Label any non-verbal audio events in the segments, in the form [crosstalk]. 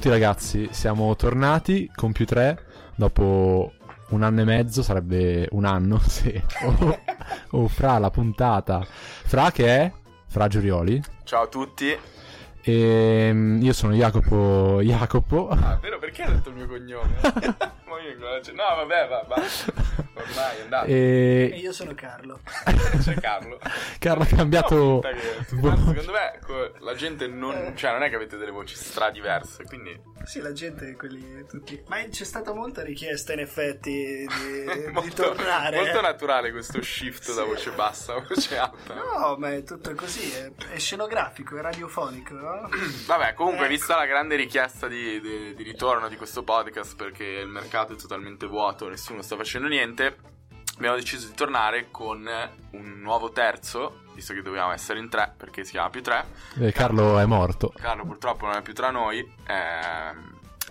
Tutti ragazzi, siamo tornati con più 3 dopo un anno e mezzo, sarebbe un anno, [laughs] sì. O, o fra la puntata. Fra che è? Fra Giurioli. Ciao a tutti. E io sono Jacopo Jacopo. Ah, vero perché hai detto il mio cognome? [laughs] no, vabbè, va, va. Ormai è andato. [laughs] E... E io sono Carlo. [laughs] C'è Carlo. Carlo ha cambiato. No, che... Boh. Secondo me la gente non. Cioè, non è che avete delle voci stra diverse, quindi. Sì, la gente, quelli tutti. Ma c'è stata molta richiesta, in effetti, di, [laughs] molto, di tornare. Molto eh. naturale questo shift sì. da voce bassa a voce alta. No, ma è tutto così. È, è scenografico, è radiofonico, no? Vabbè, comunque, ecco. vista la grande richiesta di, di, di ritorno di questo podcast, perché il mercato è totalmente vuoto, nessuno sta facendo niente abbiamo deciso di tornare con un nuovo terzo, visto che dobbiamo essere in tre, perché si chiama più tre. E Carlo, Carlo è morto. Carlo purtroppo non è più tra noi, è,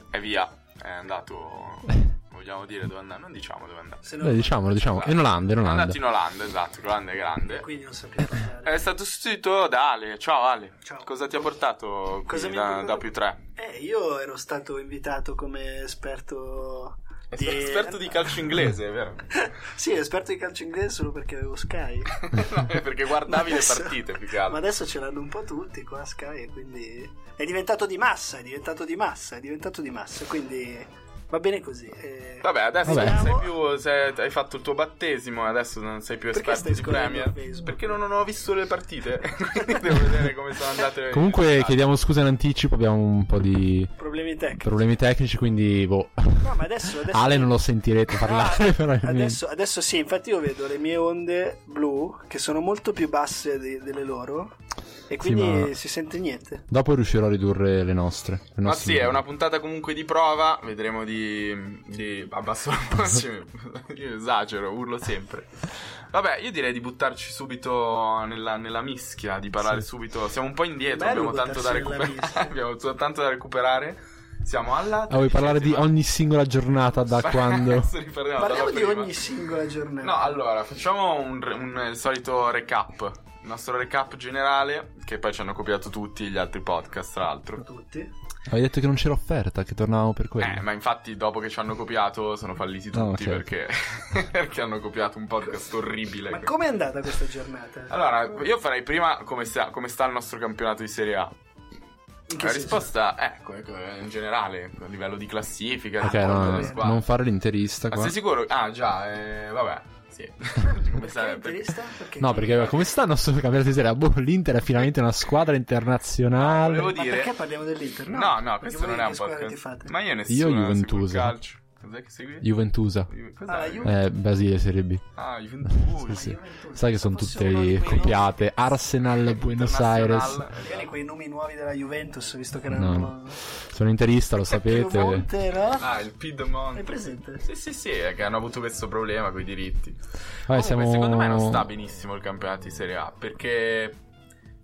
è via, è andato... [laughs] Vogliamo dire dove andare? Non diciamo dove andare. Beh, diciamolo, diciamo. In Olanda, in Olanda. È andato in Olanda, esatto, l'Olanda è grande. Quindi non sappiamo È stato sostituito da Ale. Ciao Ale. Ciao. Cosa ti ha portato Cosa qui mi ha da, da più tre? Eh, io ero stato invitato come esperto... Di... Esperto di calcio inglese, vero? [laughs] sì, esperto di calcio inglese solo perché avevo Sky. [laughs] no, perché guardavi adesso, le partite più che altro. Ma adesso ce l'hanno un po' tutti qua Sky, quindi è diventato di massa, è diventato di massa, è diventato di massa, quindi va bene così. Eh, Vabbè, adesso Vabbè. non sei più sei, hai fatto il tuo battesimo e adesso non sei più Perché esperto di Premier. Perché non ho visto le partite, [laughs] quindi devo vedere come sono andate. Comunque chiediamo scusa in anticipo, abbiamo un po' di problemi tecnici. problemi tecnici, quindi boh. No, ma adesso, adesso Ale non lo sentirete parlare, Ah, adesso, adesso sì, infatti io vedo le mie onde blu che sono molto più basse di- delle loro e quindi ma- si sente niente. Dopo riuscirò a ridurre le nostre. le Ma nostre sì, è una puntata comunque di prova. Vedremo di. di abbasso la voce. Io esagero, urlo sempre. Vabbè, io direi di buttarci subito nella, nella mischia, di parlare Sì. subito. Siamo un po' indietro, abbiamo tanto da mischia. [laughs] abbiamo tanto da recuperare. Siamo alla. Ah, vuoi parlare di ogni singola giornata da [laughs] quando? Parliamo di prima. ogni singola giornata. No, allora, facciamo un, un- il solito recap. Il nostro recap generale, che poi ci hanno copiato tutti gli altri podcast, tra l'altro. tutti. Avevi detto che non c'era offerta, che tornavamo per quello. Eh, ma infatti dopo che ci hanno copiato sono falliti No, tutti certo. perché, [laughs] perché hanno copiato un podcast orribile. Ma com'è andata questa giornata? Allora, io farei prima come sta, come sta il nostro campionato di Serie A. In che La risposta è come in generale, a livello di classifica. ok, no, no, non fare l'interista Ma qua. sei sicuro? Ah, già, eh, vabbè. Sì. [laughs] come sta-? Perché? No, perché come sta il nostro campionato di serie? Boh, l'Inter è finalmente una squadra internazionale. Ma dire- perché parliamo dell'Inter? No, no, perché questo non è un podcast. Ma io Io nessuno segue il Juventusa. calcio. Cos'è che segui? Juventusa. Cos'è? Ah, la Ju- Eh, Basile Serie B. Ah, Juventus. Sì, sì. Juventus. Sai che sono tutte copiate. nomi- Arsenal, Buenos. Aires. Magari quei nomi nuovi della Juventus, visto che erano No. Sono interista, lo sapete. Piemonte, no? Ah, il Piedmont. Hai presente? Sì, sì, sì, è che hanno avuto questo problema con i diritti. Vabbè, Comunque, siamo... secondo me non sta benissimo il campionato di Serie A perché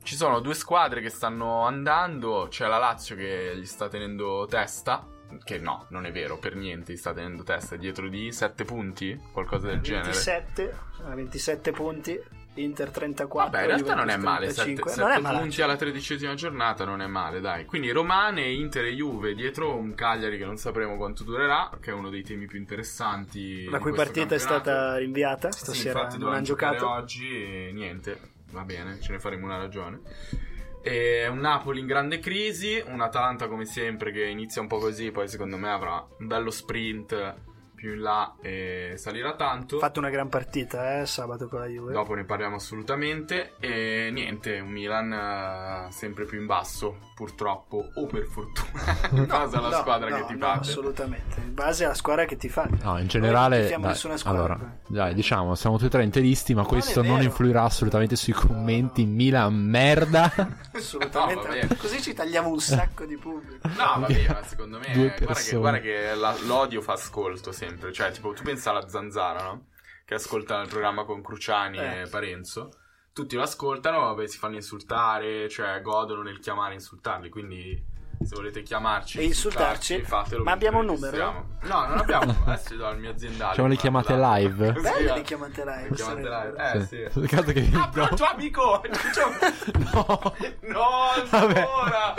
ci sono due squadre che stanno andando. C'è la Lazio che gli sta tenendo testa. Che no, non è vero, per niente sta tenendo testa. è Dietro di 7 punti, qualcosa del genere. 27, ah, 27 punti, Inter 34. Vabbè, in realtà non è Juventus male. 7, 35. non è male. punti alla tredicesima giornata non è male, dai. Quindi Romane, Inter e Juve dietro un Cagliari che non sapremo quanto durerà, che è uno dei temi più interessanti. La cui partita è campionato. stata rinviata Sì, stasera, infatti non hanno giocato. oggi e niente, va bene, ce ne faremo una ragione. E un Napoli in grande crisi, un Atalanta come sempre che inizia un po' così, poi secondo me avrà un bello sprint più in là e salirà tanto. Ha fatto una gran partita eh, sabato con la Juve. Dopo ne parliamo assolutamente. E niente, un Milan eh, sempre più in basso, purtroppo, o per fortuna, [laughs] in base alla No, squadra no, che ti no, fate. assolutamente. In base alla squadra che ti fate. No, in generale, non dai, nessuna squadra. allora, dai, diciamo, siamo tutti e tre interisti, ma Non questo non influirà assolutamente sui commenti. Milan, merda. [laughs] Assolutamente. [laughs] Così ci tagliamo un sacco di pubblico. No, va bene, ma secondo me Due guarda che, persone. guarda che la- l'odio fa ascolto sempre. Cioè, tipo, tu pensa alla zanzara, no? Che ascolta il programma con Cruciani Eh. e Parenzo. Tutti lo ascoltano, vabbè, si fanno insultare, cioè godono nel chiamare e insultarli. Quindi Se volete chiamarci E insultarci? fatelo. Ma abbiamo un numero? No, non abbiamo. [laughs] Adesso ti do il mio aziendale. Facciamo le chiamate live? Così, Belle eh. le chiamate live. Le chiamate live. Eh, sì. Peccato che Ah, però il tuo amico! [laughs] No. [laughs] No, ancora!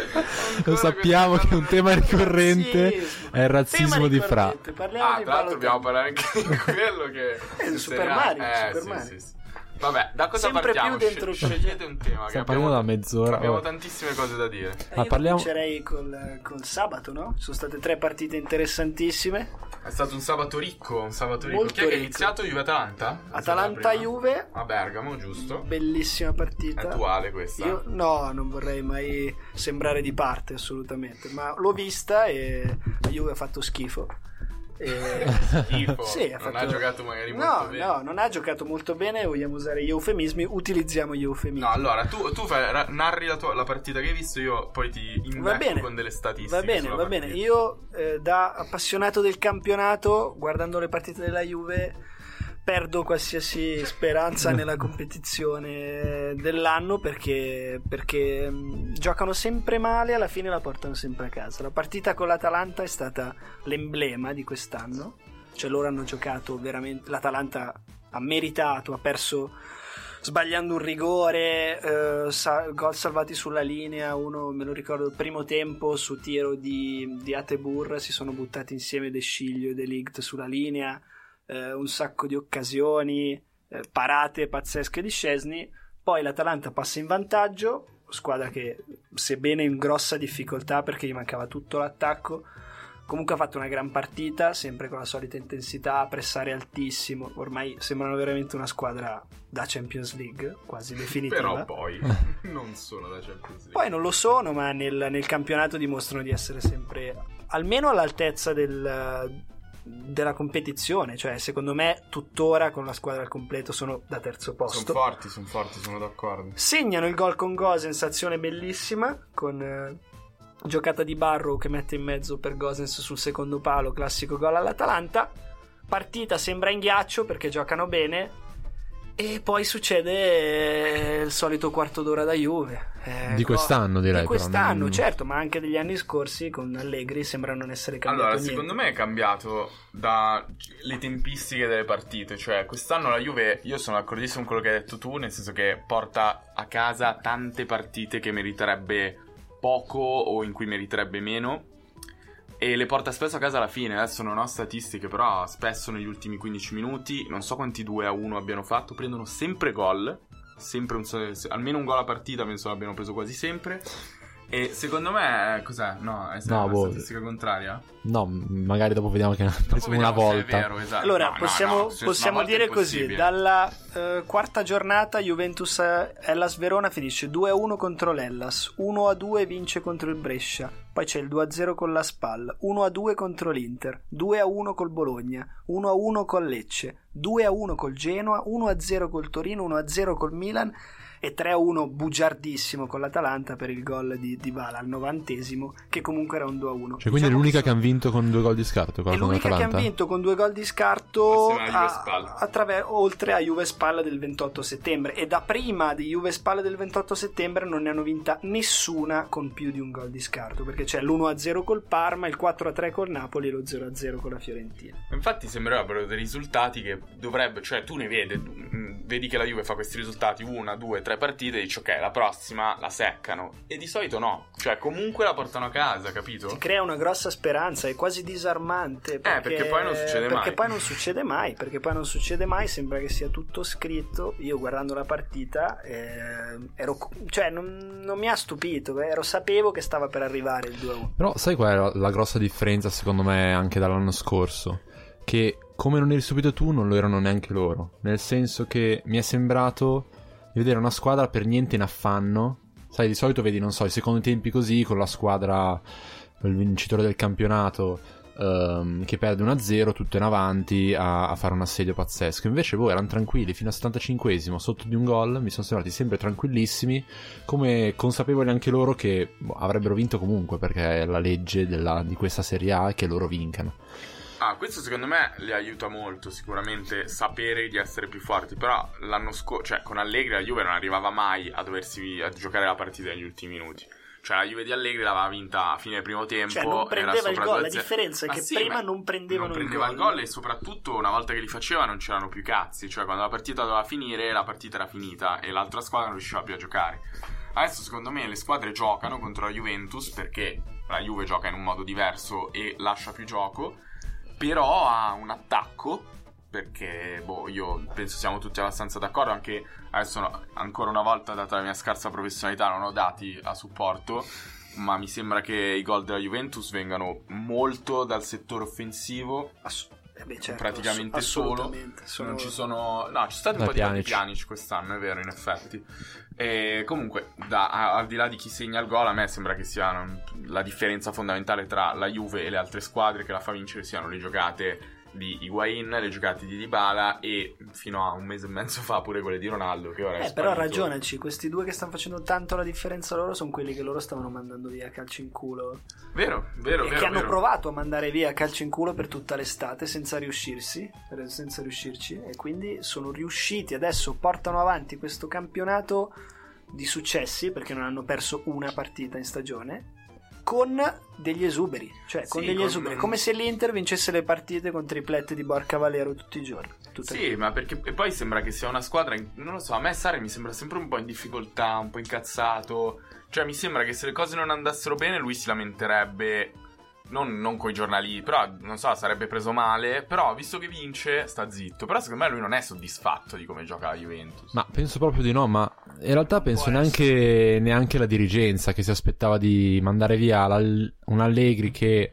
Lo sappiamo che un tema ricorrente è il razzismo di Fra. Parliamo Ah, di tra l'altro dobbiamo parlare anche di quello che... Eh, che Super Mario, Eh, Super sì, Mario. sì, sì. Vabbè, da cosa Sempre partiamo? più dentro Sce- Scegliete un tema. che Stiamo abbiamo- parlando da mezz'ora. Abbiamo vabbè. tantissime cose da dire. Eh, Ma io parliamo- comincerei col, col sabato, no? Sono state tre partite interessantissime. È stato un sabato ricco, un sabato ricco. Molto Chi è che ha ricco. iniziato? Juve-Atalanta? Atalanta-Juve, A Bergamo, giusto? bellissima È partita. attuale questa. Io no, non vorrei mai sembrare di parte assolutamente, ma l'ho vista e la Juve ha fatto schifo. E... Schifo. [laughs] Sì, ha non fatto- ha giocato magari molto No, bene. no, non ha giocato molto bene, vogliamo usare gli eufemismi, utilizziamo gli eufemismi. No, allora tu, tu fai- narri la, tua- la partita che hai visto, io poi ti bene, con delle statistiche. va bene, va bene. Io eh, da appassionato del campionato, guardando le partite della Juve, perdo qualsiasi speranza nella [laughs] competizione dell'anno perché, perché mh, giocano sempre male e alla fine la portano sempre a casa. La partita con l'Atalanta è stata l'emblema di quest'anno, cioè loro hanno giocato veramente, l'Atalanta ha meritato, ha perso sbagliando un rigore, eh, sa- gol salvati sulla linea, uno me lo ricordo il primo tempo su tiro di, di Atebur si sono buttati insieme De Sciglio e De Ligt sulla linea, eh, un sacco di occasioni, eh, parate pazzesche di Scesni, poi l'Atalanta passa in vantaggio, squadra che sebbene in grossa difficoltà perché gli mancava tutto l'attacco, comunque ha fatto una gran partita, sempre con la solita intensità, pressare altissimo, ormai sembrano veramente una squadra da Champions League, quasi definitiva. Però poi [laughs] non sono da Champions League. Poi non lo sono, ma nel, nel campionato dimostrano di essere sempre almeno all'altezza del- della competizione. Cioè, secondo me, tuttora con la squadra al completo sono da terzo sono posto. forti, sono forti, sono d'accordo. Segnano il gol con Gosens, azione bellissima, con eh, giocata di Barrow che mette in mezzo per Gosens sul secondo palo, classico gol all'Atalanta. Partita sembra in ghiaccio perché giocano bene. E poi succede eh, il solito quarto d'ora da Juve. Eh, Di quest'anno, direi, Di quest'anno, non- certo, ma anche degli anni scorsi con Allegri sembra non essere cambiato Allora, niente. secondo me è cambiato dalle tempistiche delle partite. Cioè, quest'anno la Juve, io sono d'accordissimo con quello che hai detto tu, nel senso che porta a casa tante partite che meriterebbe poco o in cui meriterebbe meno. E le porta spesso a casa alla fine. Adesso non ho statistiche, però spesso negli ultimi 15 minuti, non so quanti 2 a 1 abbiano fatto, prendono sempre gol. Sempre un, almeno un gol a partita, penso l'abbiano preso quasi sempre. E secondo me, cos'è? No, è No, una boh. statistica contraria? No, magari dopo vediamo che Dopo preso una volta. vero, esatto. Allora, No, possiamo, no, possiamo dire così: dalla eh, quarta giornata, Juventus eh, Hellas Verona finisce 2-1 contro l'Hellas, 1-2 vince contro il Brescia, poi c'è il 2-0 con la Spal, 1-2 contro l'Inter, 2-1 col Bologna, 1-1 col Lecce, 2-1 col Genoa, 1-0 col Torino, 1-0 col Milan e 3-1 bugiardissimo con l'Atalanta per il gol di Dybala al novantesimo, che comunque era un 2-1. Cioè, quindi è Diciamo l'unica che che hanno vinto con due gol di scarto. è l'unica che hanno vinto con due gol di scarto a- attraver- oltre a Juve Spalla del 28 settembre e da prima di Juve Spalla del 28 settembre non ne hanno vinta nessuna con più di un gol di scarto perché c'è l'1-0 col Parma, il 4-3 col Napoli e lo 0-0 con la Fiorentina. Infatti sembrerebbero dei risultati che dovrebbe, cioè tu ne vedi, mm, vedi che la Juve fa questi risultati una, due, tre partite e dici ok, la prossima la seccano. E di solito no, cioè comunque la portano a casa, capito? Ti crea una grossa speranza, è quasi disarmante perché, perché poi non succede perché mai. poi non succede mai, perché poi non succede mai, sembra che sia tutto scritto. Io guardando la partita eh, ero, cioè non, non mi ha stupito, eh, ero, sapevo che stava per arrivare il 2-1. Però sai qual è la, la grossa differenza secondo me anche dall'anno scorso? Che come non eri stupito tu non lo erano neanche loro. Nel senso che mi è sembrato di vedere una squadra per niente in affanno. Sai, di solito vedi, non so, i secondi tempi così con la squadra, il vincitore del campionato ehm, che perde 1-0, tutto in avanti a, a fare un assedio pazzesco. Invece voi erano tranquilli fino al 75esimo, sotto di un gol, mi sono sembrati sempre tranquillissimi, come consapevoli anche loro che boh, avrebbero vinto comunque, perché è la legge della- di questa Serie A che loro vincano. Ah, questo secondo me li aiuta molto, sicuramente sapere di essere più forti, però l'anno scorso, cioè con Allegri la Juve non arrivava mai a doversi a giocare la partita negli ultimi minuti. Cioè, la Juve di Allegri l'aveva vinta a fine primo tempo. Cioè, non prendeva il gol. La differenza è che sì, prima ma non prendevano non prendeva il gol. e soprattutto una volta che li faceva non c'erano più cazzi. Cioè, quando la partita doveva finire, la partita era finita e l'altra squadra non riusciva più a giocare. Adesso, secondo me, le squadre giocano contro la Juventus perché la Juve gioca in un modo diverso e lascia più gioco. Però ha un attacco. Perché, boh, io penso siamo tutti abbastanza d'accordo. Anche adesso, no, ancora una volta, data la mia scarsa professionalità, non ho dati a supporto. Ma mi sembra che i gol della Juventus vengano molto dal settore offensivo. Ass- eh beh, certo, praticamente ass- solo. assolutamente, sono- Non ci sono. No, ci sono stati un po' di. Pjanic quest'anno, è vero, in effetti. E comunque, da- al di là di chi segna il gol, a me sembra che sia la differenza fondamentale tra la Juve e le altre squadre che la fa vincere siano le giocate di Higuain, le giocate di Dybala e fino a un mese e mezzo fa pure quelle di Ronaldo che ora è Eh, però sparito. ragionaci, questi due che stanno facendo tanto la differenza loro sono quelli che loro stavano mandando via calci in culo. Vero, vero, e vero. che hanno vero. provato a mandare via calci in culo per tutta l'estate senza riuscirsi, senza riuscirci e quindi sono riusciti adesso portano avanti questo campionato di successi perché non hanno perso una partita in stagione con degli esuberi, cioè con Sì, degli con- esuberi, come se l'Inter vincesse le partite con triplette di Borca Valero tutti i giorni. Tutte Sì, ma perché e poi sembra che sia una squadra. in- non lo so, a me Sari mi sembra sempre un po' in difficoltà, un po' incazzato. Cioè, mi sembra che se le cose non andassero bene, lui si lamenterebbe. Non, non coi giornali, però non so, sarebbe preso male. Però, visto che vince, sta zitto. Però, secondo me, lui non è soddisfatto di come gioca la Juventus. Ma penso proprio di no, ma in realtà penso neanche, neanche la dirigenza che si aspettava di mandare via un Allegri che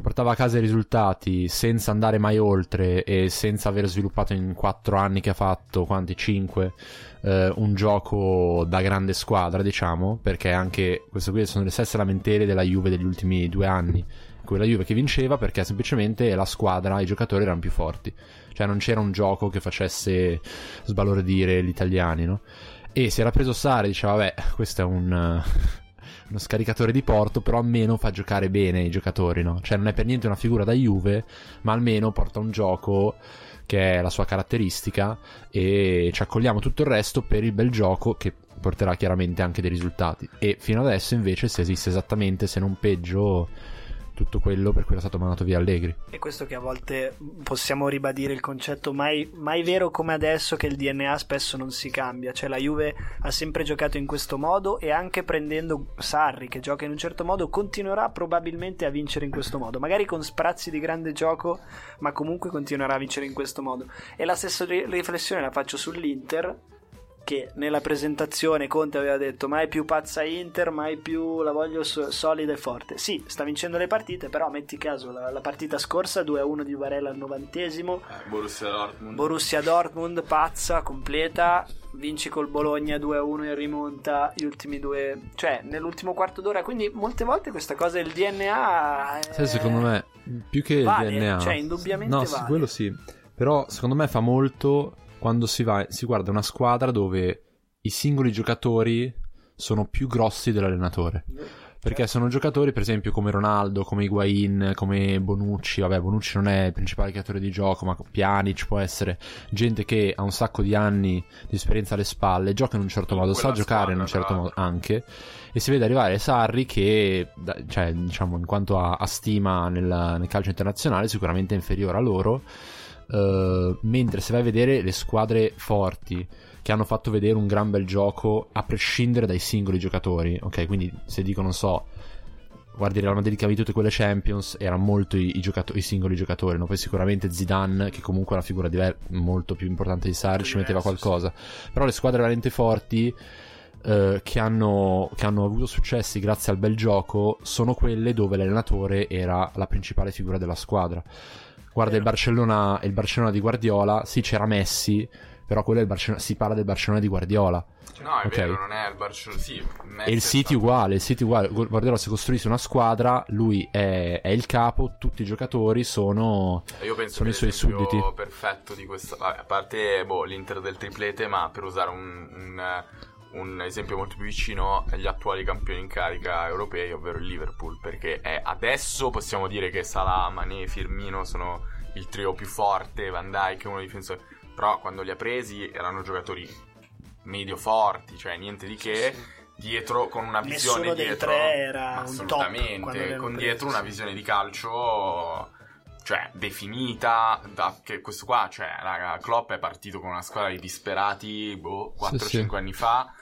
portava a casa i risultati senza andare mai oltre e senza aver sviluppato in quattro anni che ha fatto, quanti? Cinque, eh, un gioco da grande squadra, diciamo, perché anche queste qui sono le stesse lamentele della Juve degli ultimi due anni. Quella Juve che vinceva perché semplicemente la squadra, i giocatori erano più forti. Cioè non c'era un gioco che facesse sbalordire gli italiani, no? E si era preso Sare, diceva, vabbè, questo è un, [laughs] uno scaricatore di porto, però almeno fa giocare bene i giocatori, no? Cioè non è per niente una figura da Juve, ma almeno porta un gioco che è la sua caratteristica e ci accogliamo tutto il resto per il bel gioco che porterà chiaramente anche dei risultati. E fino adesso invece si esiste esattamente, se non peggio, tutto quello per cui era stato mandato via Allegri. E questo che a volte possiamo ribadire il concetto mai, mai vero come adesso che il DNA spesso non si cambia, cioè la Juve ha sempre giocato in questo modo e anche prendendo Sarri che gioca in un certo modo continuerà probabilmente a vincere in questo modo, magari con sprazzi di grande gioco, ma comunque continuerà a vincere in questo modo. E la stessa ri- riflessione la faccio sull'Inter che nella presentazione Conte aveva detto mai più pazza Inter, mai più la voglio so- solida e forte. Sì, sta vincendo le partite, però metti caso la, la partita scorsa 2-1 di Varela al novantesimo, Eh, Borussia Dortmund. Borussia Dortmund pazza, completa, vinci col Bologna 2-1 in rimonta, gli ultimi due, cioè nell'ultimo quarto d'ora, quindi molte volte questa cosa del DNA è... Sai, secondo me, più che vale, il DNA, cioè indubbiamente no, sì, vale. quello sì. Però secondo me fa molto quando si, va, si guarda una squadra dove i singoli giocatori sono più grossi dell'allenatore. Perché sono giocatori, per esempio, come Ronaldo, come Higuain, come Bonucci. Vabbè, Bonucci non è il principale creatore di gioco, ma Pjanic può essere gente che ha un sacco di anni di esperienza alle spalle, gioca in un certo modo, sa giocare in un certo modo anche. E si vede arrivare Sarri che, cioè, diciamo, in quanto a, a stima nel, nel calcio internazionale, sicuramente è inferiore a loro. Eh, mentre se vai a vedere le squadre forti che hanno fatto vedere un gran bel gioco a prescindere dai singoli giocatori, ok? Quindi se dico, non so, guardi Real Madrid che ha vinto tutte quelle Champions, erano molto i, i giocato- i singoli giocatori, no? Poi sicuramente Zidane, che comunque è una figura diver- molto più importante di Sarri, ci metteva qualcosa. Però le squadre veramente forti eh, che, hanno, che hanno avuto successi grazie al bel gioco sono quelle dove l'allenatore era la principale figura della squadra. Guarda il. Barcellona, il Barcellona di Guardiola, sì c'era Messi, però quello è il Barcellona, si parla del Barcellona di Guardiola. No, è Ok. vero, non è il Barcellona. Sì, Messi E il City uguale, il City uguale. Gu- Guardiola si costruisce una squadra, lui è, è il capo, tutti i giocatori sono... Io penso Sono che i suoi sudditi. perfetto di questo, vabbè, a parte boh, l'Inter del triplete, ma per usare un, un- un esempio molto più vicino agli attuali campioni in carica europei, ovvero il Liverpool, perché è- adesso possiamo dire che Salah, Mané, Firmino sono il trio più forte, Van Dijk è uno dei difensori, però quando li ha presi erano giocatori medio forti, cioè niente di che. dietro con una visione Nessuno dei dietro tre era un top quando assolutamente con dietro una sì. visione di calcio cioè definita da, che questo qua cioè raga Klopp è partito con una squadra di disperati boh 4-5 Sì, sì. anni fa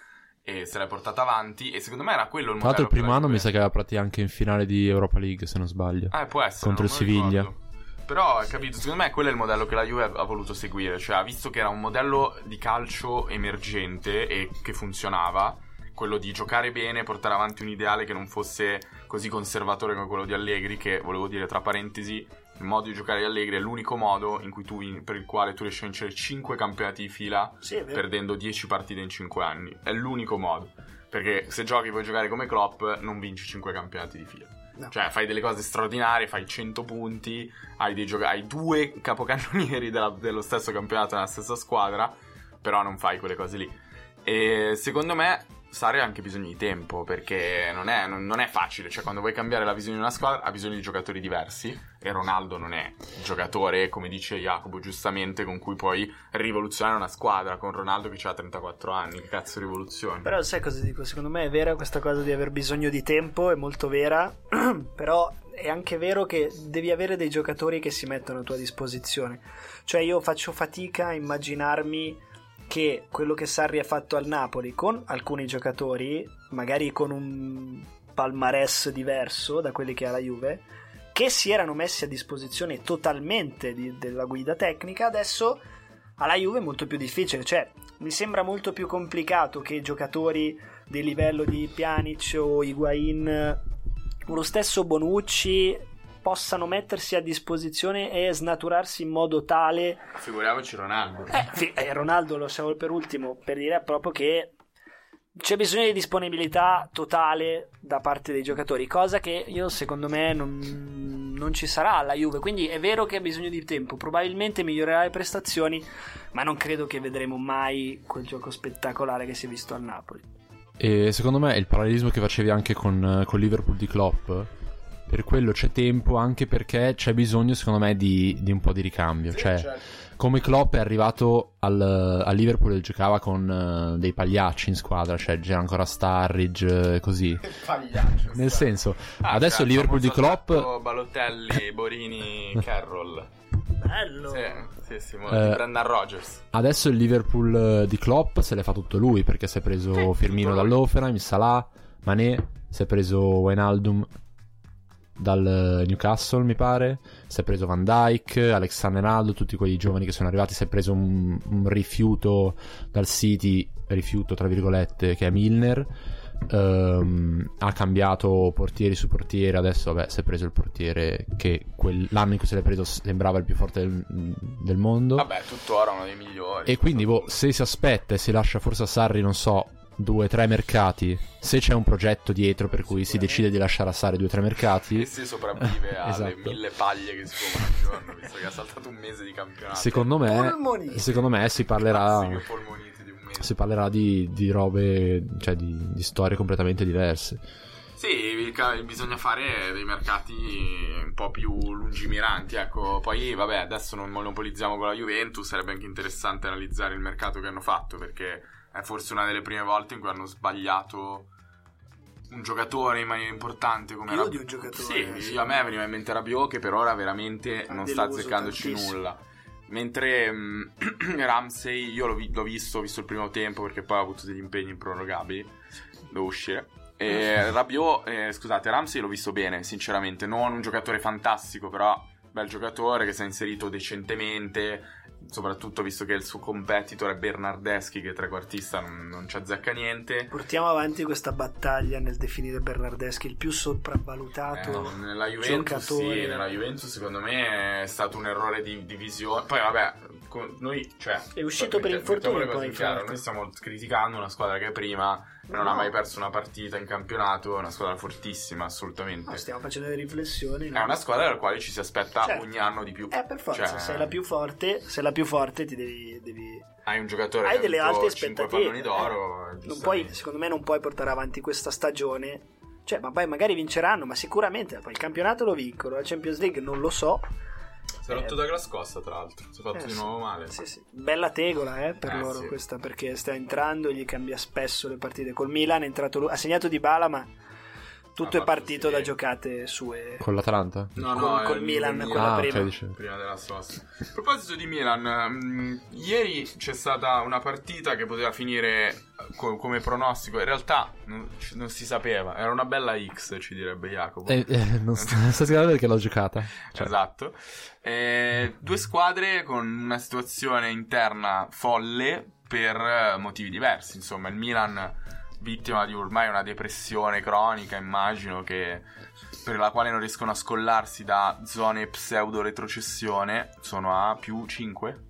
e se l'è portata avanti e secondo me era quello il Tra l'altro il primo anno mi sa che aveva partito anche in finale di Europa League, se non sbaglio. Eh, può essere. Contro il Siviglia. ricordo. Però, hai capito, secondo me quello è il modello che la Juve ha voluto seguire. Cioè, ha visto che era un modello di calcio emergente e che funzionava. Quello di giocare bene, portare avanti un ideale che non fosse così conservatore come quello di Allegri. Che volevo dire, tra parentesi, il modo di giocare di Allegri è l'unico modo in cui tu, per il quale tu riesci a vincere 5 campionati di fila Sì, perdendo 10 partite in 5 anni. È l'unico modo. Perché se giochi puoi giocare come Klopp, non vinci 5 campionati di fila. No. Cioè, fai delle cose straordinarie, fai 100 punti, hai, dei gioca- hai due capocannonieri della- dello stesso campionato nella stessa squadra, però non fai quelle cose lì. E secondo me Sarri ha anche bisogno di tempo, perché non è, non- non è facile. Cioè, quando vuoi cambiare la visione di una squadra, ha bisogno di giocatori diversi. E Ronaldo non è il giocatore, come dice Jacopo giustamente, con cui puoi rivoluzionare una squadra. Con Ronaldo che ha 34 anni, che cazzo rivoluzione? Però sai cosa dico? Secondo me è vera questa cosa di aver bisogno di tempo, è molto vera, [clears throat] però è anche vero che devi avere dei giocatori che si mettono a tua disposizione. Cioè io faccio fatica a immaginarmi che quello che Sarri ha fatto al Napoli con alcuni giocatori, magari con un palmarès diverso da quelli che ha la Juve, che si erano messi a disposizione totalmente di- della guida tecnica, adesso alla Juve è molto più difficile, cioè mi sembra molto più complicato che giocatori di livello di Pjanic o Higuain o lo stesso Bonucci possano mettersi a disposizione e snaturarsi in modo tale Figuriamoci Ronaldo. eh, fi- eh, Ronaldo lo lasciamo per ultimo per dire proprio che c'è bisogno di disponibilità totale da parte dei giocatori, cosa che io secondo me non, non ci sarà alla Juve. Quindi è vero che ha bisogno di tempo, probabilmente migliorerà le prestazioni, ma non credo che vedremo mai quel gioco spettacolare che si è visto al Napoli. E secondo me il parallelismo che facevi anche con, con Liverpool di Klopp, per quello c'è tempo anche perché c'è bisogno secondo me di, di un po' di ricambio. cioè, certo. come Klopp è arrivato al, al Liverpool e giocava con eh, dei pagliacci in squadra, cioè c'era ancora Starridge, eh, così. Pagliaccio. [laughs] Nel senso, Ah, adesso cioè, il Liverpool di Klopp... Balotelli, Borini, [laughs] Carroll. Bello! Sì, sì, sì, Eh, Brendan Rogers. Adesso il Liverpool eh, di Klopp se l'è fa tutto lui perché si è preso Sì, Firmino dall'Offenheim, Salah, Mané, si è preso Wijnaldum dal eh, Newcastle mi pare, si è preso Van Dyke, Alexander Arnold, tutti quei giovani che sono arrivati, si è preso un, un rifiuto dal City, rifiuto tra virgolette, che è Milner. Ehm, ha cambiato portieri su portiere. Adesso, vabbè, si è preso il portiere che quel- l'anno in cui se l'è preso sembrava il più forte del, del mondo. Vabbè, tuttora uno dei migliori. E quindi, boh, se si aspetta e si lascia forse a Sarri, non so, due o tre mercati, se c'è un progetto dietro per cui si decide di lasciare a Sarri due o tre mercati, E se sopravvive [laughs] alle Esatto. mille paglie che si fumano al giorno, visto che ha saltato un mese di campionato. secondo me, Polmoniti. secondo me si parlerà, si parlerà di, di robe, cioè di, di storie completamente diverse. Sì, bisogna fare dei mercati un po' più lungimiranti, ecco. Poi, vabbè, adesso non monopolizziamo con la Juventus, sarebbe anche interessante analizzare il mercato che hanno fatto, perché è forse una delle prime volte in cui hanno sbagliato un giocatore in maniera importante come Più Rab- di un giocatore, Sì, sì. io- a me veniva in mente Rabiot che per ora veramente non sta azzeccandoci tantissimo. nulla. Mentre mm, [clears throat] Ramsey, io l'ho, vi- l'ho visto, ho visto il primo tempo perché poi ha avuto degli impegni improrogabili, devo uscire. E Rabiot, eh, scusate, Ramsey l'ho visto bene, sinceramente, non un giocatore fantastico, però bel giocatore che si è inserito decentemente, soprattutto visto che il suo competitor è Bernardeschi che trequartista non, non ci azzecca niente. Portiamo avanti questa battaglia nel definire Bernardeschi il più sopravvalutato Eh, nella Juventus, giocatore. sì, nella Juventus secondo me è stato un errore di, di visione. Poi vabbè, noi, cioè, È uscito per infortunio poi, chiaro, l'altro. noi stiamo criticando una squadra che prima non No. ha mai perso una partita in campionato, è una squadra fortissima, assolutamente. No, stiamo facendo delle riflessioni. È una squadra dalla quale ci si aspetta Certo. ogni anno di più. Eh, per forza, Cioè, sei la più forte, sei la più forte ti devi... devi- Hai un giocatore Hai delle alte aspettative. palloni d'oro. eh. Puoi, secondo me non puoi portare avanti questa stagione. Cioè, ma poi magari vinceranno, ma sicuramente poi il campionato lo vincono, la Champions League non lo so. Si è rotto da Glascosta, tra l'altro. Si è fatto Eh, di nuovo male. Sì, sì. Bella tegola eh, per Eh, loro sì. questa perché sta entrando, gli cambia spesso le partite. Col Milan è entrato lui, ha segnato di bala, ma tutto Ha è partito sì. da giocate sue. Con l'Atalanta? No, no, col è il Milan, Milan. quella ah, prima. ok, dicevo. Prima della sosta. A proposito di Milan, mh, ieri c'è stata una partita che poteva finire eh, co- come pronostico. In realtà non, non si sapeva. Era una bella X, ci direbbe Jacopo. Eh, eh, non sto, non sto spiegando perché l'ho giocata. Cioè, Esatto. Eh, due squadre con una situazione interna folle per eh, motivi diversi. Insomma, il Milan vittima di ormai una depressione cronica, immagino che per la quale non riescono a scollarsi da zone pseudo retrocessione, sono a più 5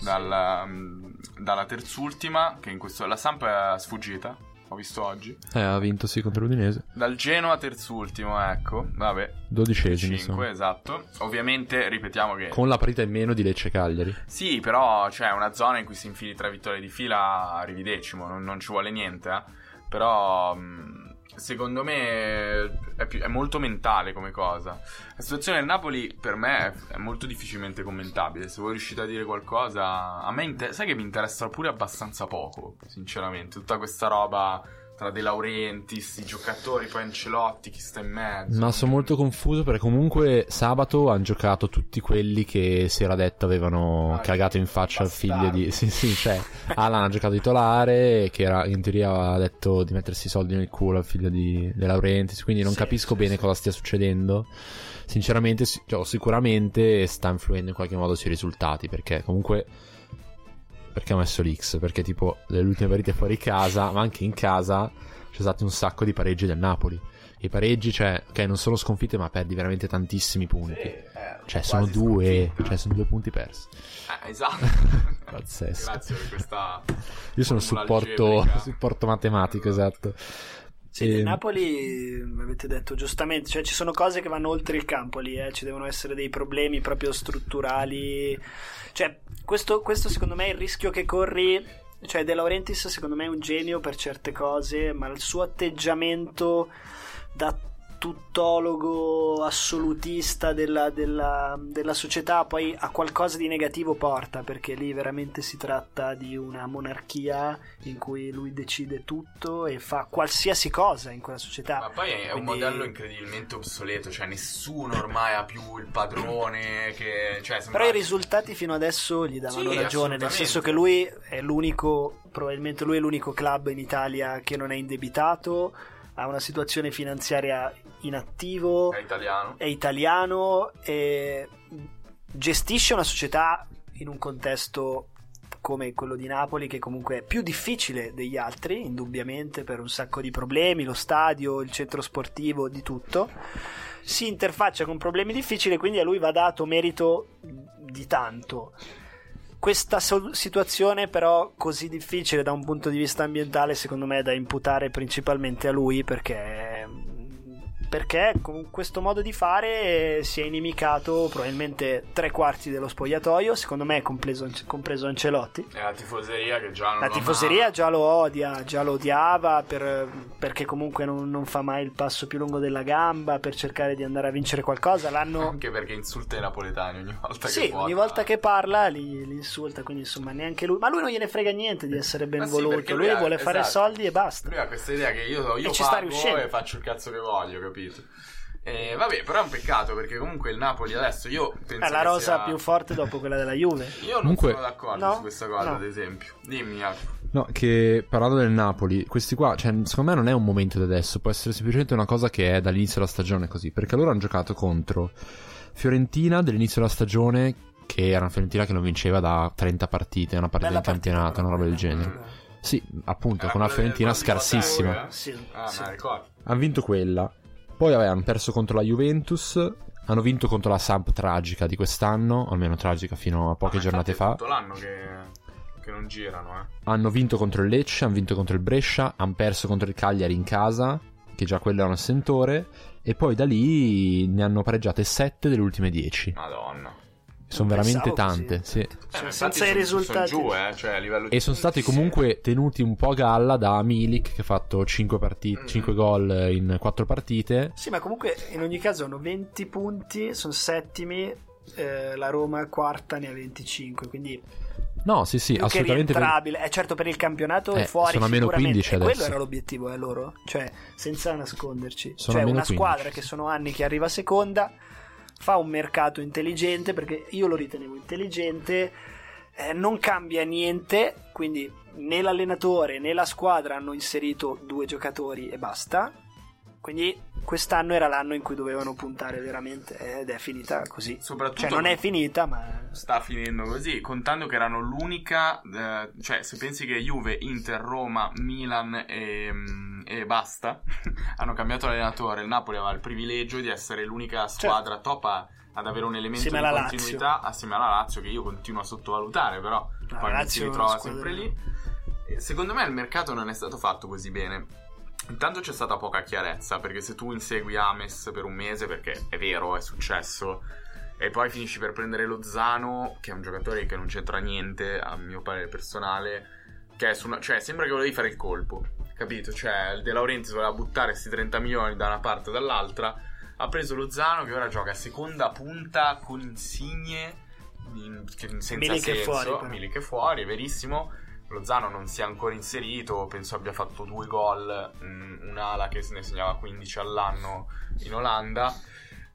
dalla, mm, dalla terzultima, che in questo la Samp è sfuggita, ho visto oggi. eh, ha vinto sì contro l'Udinese. Dal Genoa terzultimo, ecco, vabbè, Dodicesimi, 5, insomma. esatto. Ovviamente ripetiamo che Con la partita in meno di Lecce Cagliari. sì, però c'è una zona in cui si infili tre vittorie di fila, arrivi decimo, non, non ci vuole niente, eh. Però mh, secondo me è, più- è molto mentale come cosa. La situazione del Napoli per me è, è molto difficilmente commentabile. Se voi riuscite a dire qualcosa, a me inter- sai che mi interessa pure abbastanza poco, sinceramente, tutta questa roba tra De Laurentiis, i giocatori, poi Ancelotti, chi sta in mezzo. Ma sono molto confuso perché comunque sabato hanno giocato tutti quelli che si era detto avevano Ah, cagato in faccia al figlio di... [laughs] Sì, sì, cioè Alan ha giocato titolare che era, in teoria aveva detto di mettersi i soldi nel culo al figlio di De Laurentiis, quindi non Sì, capisco sì, bene sì. cosa stia succedendo. Sinceramente, cioè, sicuramente sta influendo in qualche modo sui risultati perché comunque... Perché ho messo l'X? Perché tipo le ultime partite fuori casa, ma anche in casa, c'è stato un sacco di pareggi del Napoli. I pareggi, cioè, ok, non sono sconfitte, ma perdi veramente tantissimi punti. eh, Cioè, sono due, cioè, sono due punti persi. Eh, esatto. [laughs] Pazzesco. Grazie per questa. Io sono supporto, [laughs] supporto matematico, esatto. Sì, E- Napoli avete detto giustamente, cioè ci sono cose che vanno oltre il campo lì, eh, ci devono essere dei problemi proprio strutturali. Cioè, questo, questo secondo me è il rischio che corri. Cioè, De Laurentiis secondo me è un genio per certe cose, ma il suo atteggiamento da tuttologo assolutista della, della- della società poi a qualcosa di negativo porta perché lì veramente si tratta di una monarchia in cui lui decide tutto e fa qualsiasi cosa in quella società. Ma poi è un Quindi- modello incredibilmente obsoleto, cioè nessuno ormai ha più il padrone che... Cioè, sembra... però i risultati fino adesso gli davano Sì, ragione nel senso che lui è l'unico probabilmente lui è l'unico club in Italia che non è indebitato ha una situazione finanziaria in attivo È italiano. è italiano e gestisce una società in un contesto come quello di Napoli che comunque è più difficile degli altri indubbiamente per un sacco di problemi lo stadio, il centro sportivo, di tutto si interfaccia con problemi difficili quindi a lui va dato merito di tanto questa so- situazione però così difficile da un punto di vista ambientale secondo me è da imputare principalmente a lui perché perché con questo modo di fare si è inimicato probabilmente tre quarti dello spogliatoio secondo me compreso, compreso Ancelotti E la tifoseria che già non la lo tifoseria ama. già lo odia, già lo odiava per- perché comunque non, non fa mai il passo più lungo della gamba per cercare di andare a vincere qualcosa. L'hanno, Anche perché insulta i napoletani ogni volta che sì, vota. ogni volta che parla li, li insulta, quindi insomma neanche lui. Ma lui non gliene frega niente di essere ben Ma sì, lui lui ha- vuole fare esatto. soldi e basta. Lui ha questa idea che io, io E pago e faccio il cazzo che voglio, capito? E vabbè, però è un peccato perché comunque il Napoli adesso io penso È la che rosa sia- più forte dopo quella della Juve. [laughs] Io non Comunque- sono d'accordo No? su questa cosa, No. ad esempio. Dimmi, Jacopo. No, che parlando del Napoli, questi qua, cioè, secondo me non è un momento di adesso, può essere semplicemente una cosa che è dall'inizio della stagione così, perché loro hanno giocato contro Fiorentina dell'inizio della stagione, che era una Fiorentina che non vinceva da 30 partite, una partita Bella in campionato, una roba del genere. Sì, appunto, Era con una Fiorentina scarsissima. Eh? Sì, Ah, sì. Hanno vinto quella. Poi vabbè, hanno perso contro la Juventus. Hanno vinto contro la Samp tragica di quest'anno, almeno tragica fino a poche Ma giornate infatti è fa. tutto l'anno che, che non girano, eh. Hanno vinto contro il Lecce, hanno vinto contro il Brescia, hanno perso contro il Cagliari in casa, che già quello è un assentore. E poi da lì ne hanno pareggiate 7 delle ultime 10. Madonna. Sono veramente tante, così. sì. Eh, Cioè, senza i risultati. Sono giù, eh, cioè a livello di E sono stati comunque tenuti un po' a galla da Milik, che ha fatto 5, Mm. 5 gol in 4 partite. Sì, ma comunque in ogni caso hanno 20 punti, sono settimi eh, la Roma quarta ne ha 25, quindi No, sì, sì, assolutamente. rientrabile. Eh, certo, per il campionato Eh, è fuori sono a meno sicuramente. 15 E quello adesso. era l'obiettivo, eh, loro. Cioè, senza nasconderci. Sono a cioè, una 15, squadra sì. che sono anni che arriva seconda, fa un mercato intelligente, perché io lo ritenevo intelligente, eh, non cambia niente, quindi né l'allenatore né la squadra hanno inserito due giocatori e basta. Quindi quest'anno era l'anno in cui dovevano puntare veramente ed è finita così. Soprattutto Cioè non è finita, ma sta finendo così, contando che erano l'unica, eh, cioè se pensi che Juve, Inter, Roma, Milan e, mm, e basta, [laughs] hanno cambiato allenatore, il Napoli aveva il privilegio di essere l'unica squadra top a- ad avere un elemento di continuità assieme alla Lazio che io continuo a sottovalutare, però La poi Lazio si ritrova sempre lì. Secondo me il mercato non è stato fatto così bene. Intanto c'è stata poca chiarezza, perché se tu insegui Ames per un mese, perché è vero, è successo, e poi finisci per prendere Lozano, che è un giocatore che non c'entra niente, a mio parere personale, che è su una- cioè sembra che volevi fare il colpo, capito? Cioè il De Laurentiis voleva buttare questi 30 milioni da una parte o dall'altra, ha preso Lozano che ora gioca a seconda punta con Insigne, in- senza Milik è senso, fuori, però. È fuori, è verissimo. Lozano non si è ancora inserito, penso abbia fatto due gol, mm, un'ala che se ne segnava 15 all'anno in Olanda.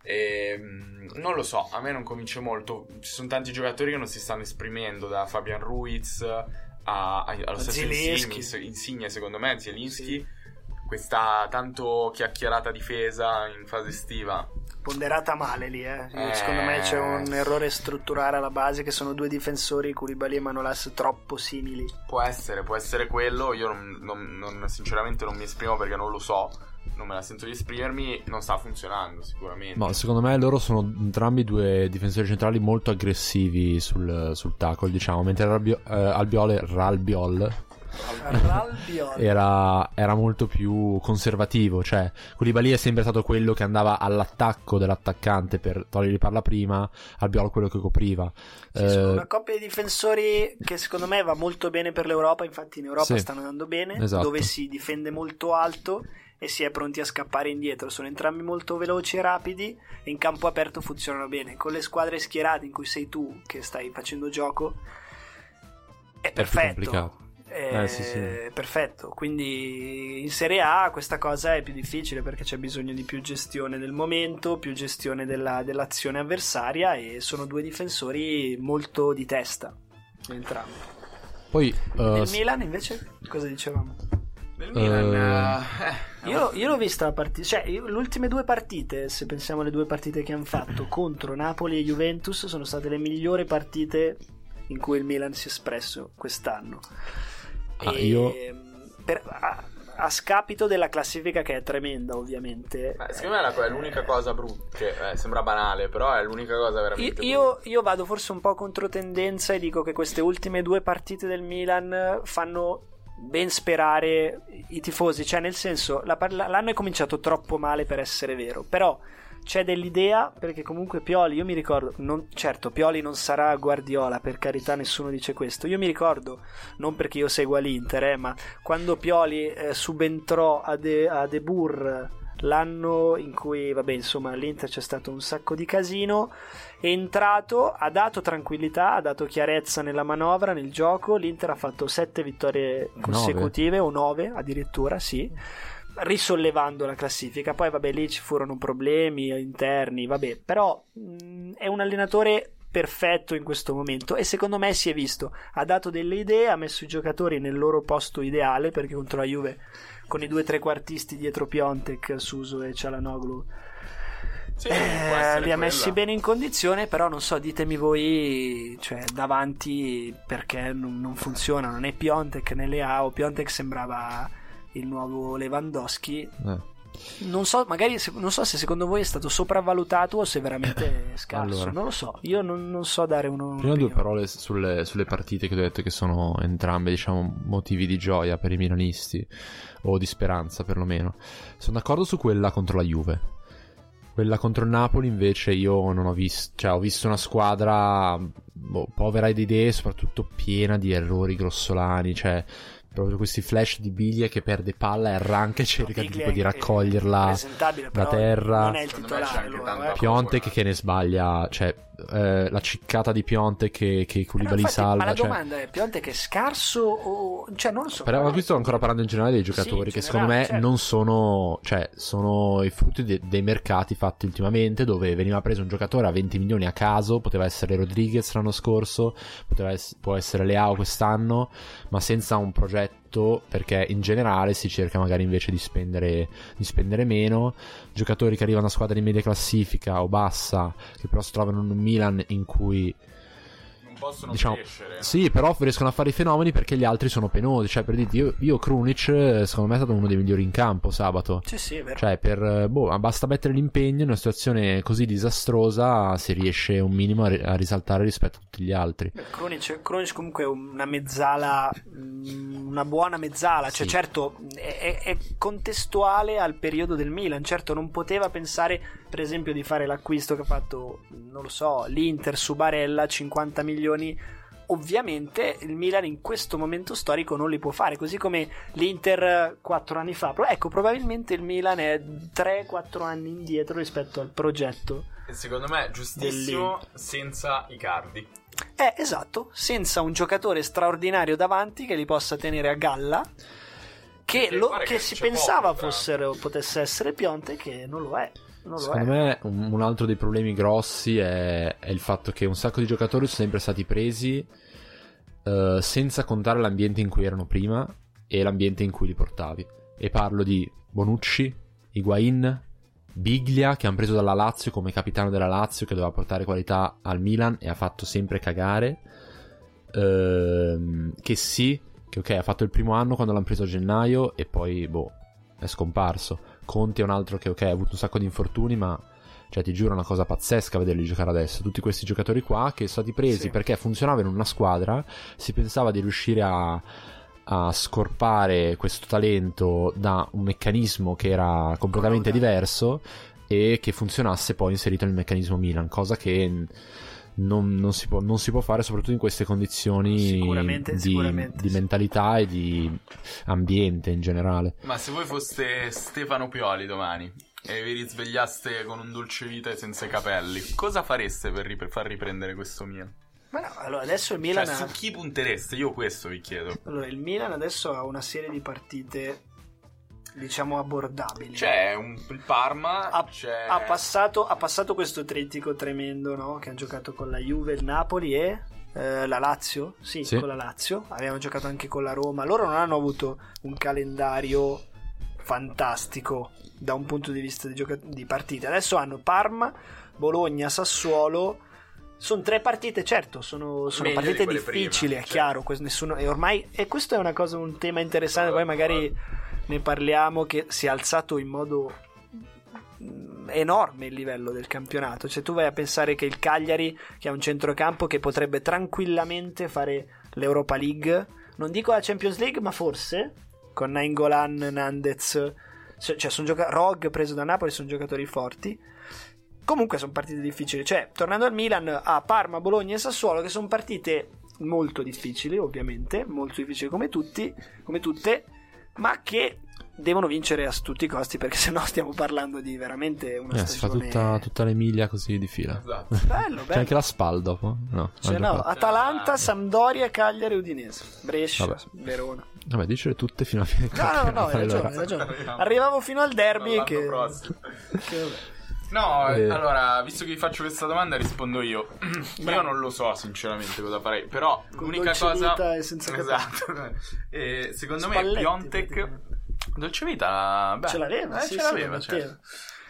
E, mm, non lo so, a me non convince molto. Ci sono tanti giocatori che non si stanno esprimendo, da Fabian Ruiz a, a- allo stesso. Insigne, secondo me, Zielinski. Questa tanto chiacchierata difesa in fase estiva ponderata male lì, eh. Eh, Secondo me c'è un errore strutturale alla base che sono due difensori Koulibaly e Manolas troppo simili. Può essere, può essere quello. Io non, non- non- sinceramente non mi esprimo perché non lo so. Non me la sento di esprimermi. Non sta funzionando sicuramente. Ma secondo me loro sono entrambi due difensori centrali molto aggressivi sul, sul tackle, diciamo, mentre Ralbio- eh, Albiol, Ralbiol. Era, era molto più conservativo, cioè Koulibaly è sempre stato quello che andava all'attacco dell'attaccante per togliergli palla prima, Albiol quello che copriva. Sì, sono Eh, una coppia di difensori che secondo me va molto bene per l'Europa, infatti in Europa Sì. stanno andando bene, Esatto. dove si difende molto alto e si è pronti a scappare indietro. Sono entrambi molto veloci e rapidi e in campo aperto funzionano bene. Con le squadre schierate in cui sei tu che stai facendo gioco è perfetto. Eh, sì, sì. perfetto. Quindi in Serie A questa cosa è più difficile perché c'è bisogno di più gestione del momento, più gestione della- dell'azione avversaria e sono due difensori molto di testa. Entrambi. poi eh, Nel Milan invece cosa dicevamo? Nel Milan, Eh, eh, Io, io l'ho vista la partita, cioè io- le ultime due partite, se pensiamo alle due partite che hanno fatto contro Napoli e Juventus, sono state le migliori partite in cui il Milan si è espresso quest'anno. Ah, io- per- a, a scapito della classifica che è tremenda, ovviamente. eh, secondo me è l'unica cosa brutta. Che eh, sembra banale, però è l'unica cosa Io, veramente. io- io vado forse un po' controtendenza e dico che queste ultime due partite del Milan fanno ben sperare i tifosi, cioè nel senso la l'anno è cominciato troppo male per essere vero, però c'è dell'idea perché comunque Pioli, io mi ricordo, non- certo Pioli non sarà Guardiola, per carità nessuno dice questo, io mi ricordo, non perché io segua l'Inter, eh, ma quando Pioli eh, subentrò a De, a De Boer l'anno in cui, vabbè, insomma, all'Inter c'è stato un sacco di casino. È entrato, ha dato tranquillità, ha dato chiarezza nella manovra, nel gioco. L'Inter ha fatto sette vittorie consecutive o nove addirittura, sì. Risollevando la classifica, poi vabbè, lì ci furono problemi interni, vabbè, però mh, è un allenatore perfetto in questo momento e secondo me si è visto, ha dato delle idee, ha messo i giocatori nel loro posto ideale perché contro la Juve con i due trequartisti dietro Piontek, Suso e Cialanoglu Sì, eh, li ha messi bene in condizione, però non so, ditemi voi, cioè davanti perché non, non funziona, non è Piontek né Leao, Piontek sembrava il nuovo Lewandowski. eh. Non so, magari non so se secondo voi è stato sopravvalutato o se veramente è scarso, Allora. non lo so, io non, non so dare uno Prima due parole sulle, sulle partite che ho detto che sono entrambe, diciamo, motivi di gioia per i milanisti, o di speranza perlomeno. Sono d'accordo su quella contro la Juve. Quella contro il Napoli invece io non ho visto, cioè ho visto una squadra boh, povera di idee, soprattutto piena di errori grossolani, cioè proprio questi flash di Biglia che perde palla e arranca e cerca Biglia tipo di raccoglierla da terra. Non è il titolare, eh. Piontek che ne sbaglia, cioè eh, la ciccata di Pionte che, che Koulibaly infatti, salva. Ma la cioè- domanda è: Pionte che è scarso o. cioè, non lo so. Però qui sto ancora parlando in generale dei Sì, giocatori in che secondo me certo. non sono, cioè, sono i frutti de- dei mercati fatti ultimamente dove veniva preso un giocatore a 20 milioni a caso, poteva essere Rodriguez l'anno scorso, poteva ess- può essere Leao quest'anno, ma senza un progetto perché in generale si cerca magari invece di spendere, di spendere meno, giocatori che arrivano a squadre di media classifica o bassa, che però si trovano in un Milan in cui possono diciamo, crescere. sì, però riescono a fare i fenomeni perché gli altri sono penosi. Cioè, per dirti, io, io Krunic, eh, secondo me, è stato uno dei migliori in campo sabato. Sì, sì, è vero. Cioè, per, eh, boh, basta mettere l'impegno in una situazione così disastrosa, si riesce un minimo a, ri- a risaltare rispetto a tutti gli altri. Krunic, Krunic comunque è una mezzala, mm, una buona mezzala, cioè Sì. certo è, è contestuale al periodo del Milan, certo non poteva pensare per esempio di fare l'acquisto che ha fatto, non lo so, l'Inter su Barella, 50 milioni, ovviamente il Milan in questo momento storico non li può fare, così come l'Inter 4 anni fa, ecco probabilmente il Milan è 3-4 anni indietro rispetto al progetto. E secondo me è giustissimo senza i cardi. Eh, esatto, senza un giocatore straordinario davanti che li possa tenere a galla, che, lo- che si pensava poco, tra fossero, potesse essere Pionte, che non lo è. Secondo è. me, un, altro dei problemi grossi è, è il fatto che un sacco di giocatori sono sempre stati presi eh, senza contare l'ambiente in cui erano prima e l'ambiente in cui li portavi. E parlo di Bonucci, Higuain, Biglia che hanno preso dalla Lazio come capitano della Lazio che doveva portare qualità al Milan e ha fatto sempre cagare. Ehm, che sì, che ok, ha fatto il primo anno quando l'hanno preso a gennaio e poi boh, è scomparso. Conti è un altro che ok, ha avuto un sacco di infortuni, ma cioè ti giuro è una cosa pazzesca vederli giocare adesso. Tutti questi giocatori qua che sono stati presi Sì. perché funzionava in una squadra, si pensava di riuscire a a scorpare questo talento da un meccanismo che era completamente diverso e che funzionasse poi inserito nel meccanismo Milan, cosa che non, non si, può, non si può fare soprattutto in queste condizioni Sicuramente, di, sicuramente, di mentalità e di ambiente in generale. Ma se voi foste Stefano Pioli domani e vi risvegliaste con un dolce vita e senza i capelli, cosa fareste per, ri- per far riprendere questo Milan? Ma no, allora adesso il Milan Cioè, ha- su chi puntereste? Io questo vi chiedo. allora, il Milan adesso ha una serie di partite diciamo abbordabili. C'è un, il Parma, ha, c'è... ha passato, ha passato questo trittico tremendo no? che hanno giocato con la Juve, il Napoli e eh, la Lazio. Sì, Sì. con la Lazio. Avevano giocato anche con la Roma. Loro non hanno avuto un calendario fantastico da un punto di vista di, gioca- di partite. Adesso hanno Parma, Bologna, Sassuolo. Sono tre partite, certo, sono, sono di partite quelle difficili, prima, è certo. chiaro. questo nessuno, e ormai, e questo è una cosa, un tema interessante. Poi magari ne parliamo che si è alzato in modo mm, enorme il livello del campionato. Cioè, tu vai a pensare che il Cagliari, che ha un centrocampo che potrebbe tranquillamente fare l'Europa League, non dico la Champions League, ma forse con Nainggolan, Nandez, cioè, cioè sono gioca- Rog preso da Napoli, sono giocatori forti. Comunque sono partite difficili. Cioè, tornando al Milan, ha Parma, Bologna e Sassuolo, che sono partite molto difficili, ovviamente, molto difficili come tutti, come tutte, ma che devono vincere a tutti i costi perché [laughs] sennò stiamo parlando di veramente una Eh, si fa stagione tutta, tutta l'Emilia così di fila. Esatto. bello, C'è bello. anche la Spal dopo? No, Cioè, no, giocato. Atalanta. Sampdoria, Cagliari, Udinese, Brescia, Vabbè. Verona. Vabbè, dicele tutte fino a fine No, no, no, hai ragione, hai ragione. Arrivavo fino al derby che... che vabbè. No, Eh. allora, visto che vi faccio questa domanda, rispondo io. [clears throat] Io non lo so, sinceramente, cosa farei. Però Con l'unica dolce cosa. vita e senza [laughs] Esatto. Eh, secondo Spalletti, me, Piontek. Dolce vita, beh, Ce l'aveva, eh, sì, ce sì, l'aveva, lo certo. metteva.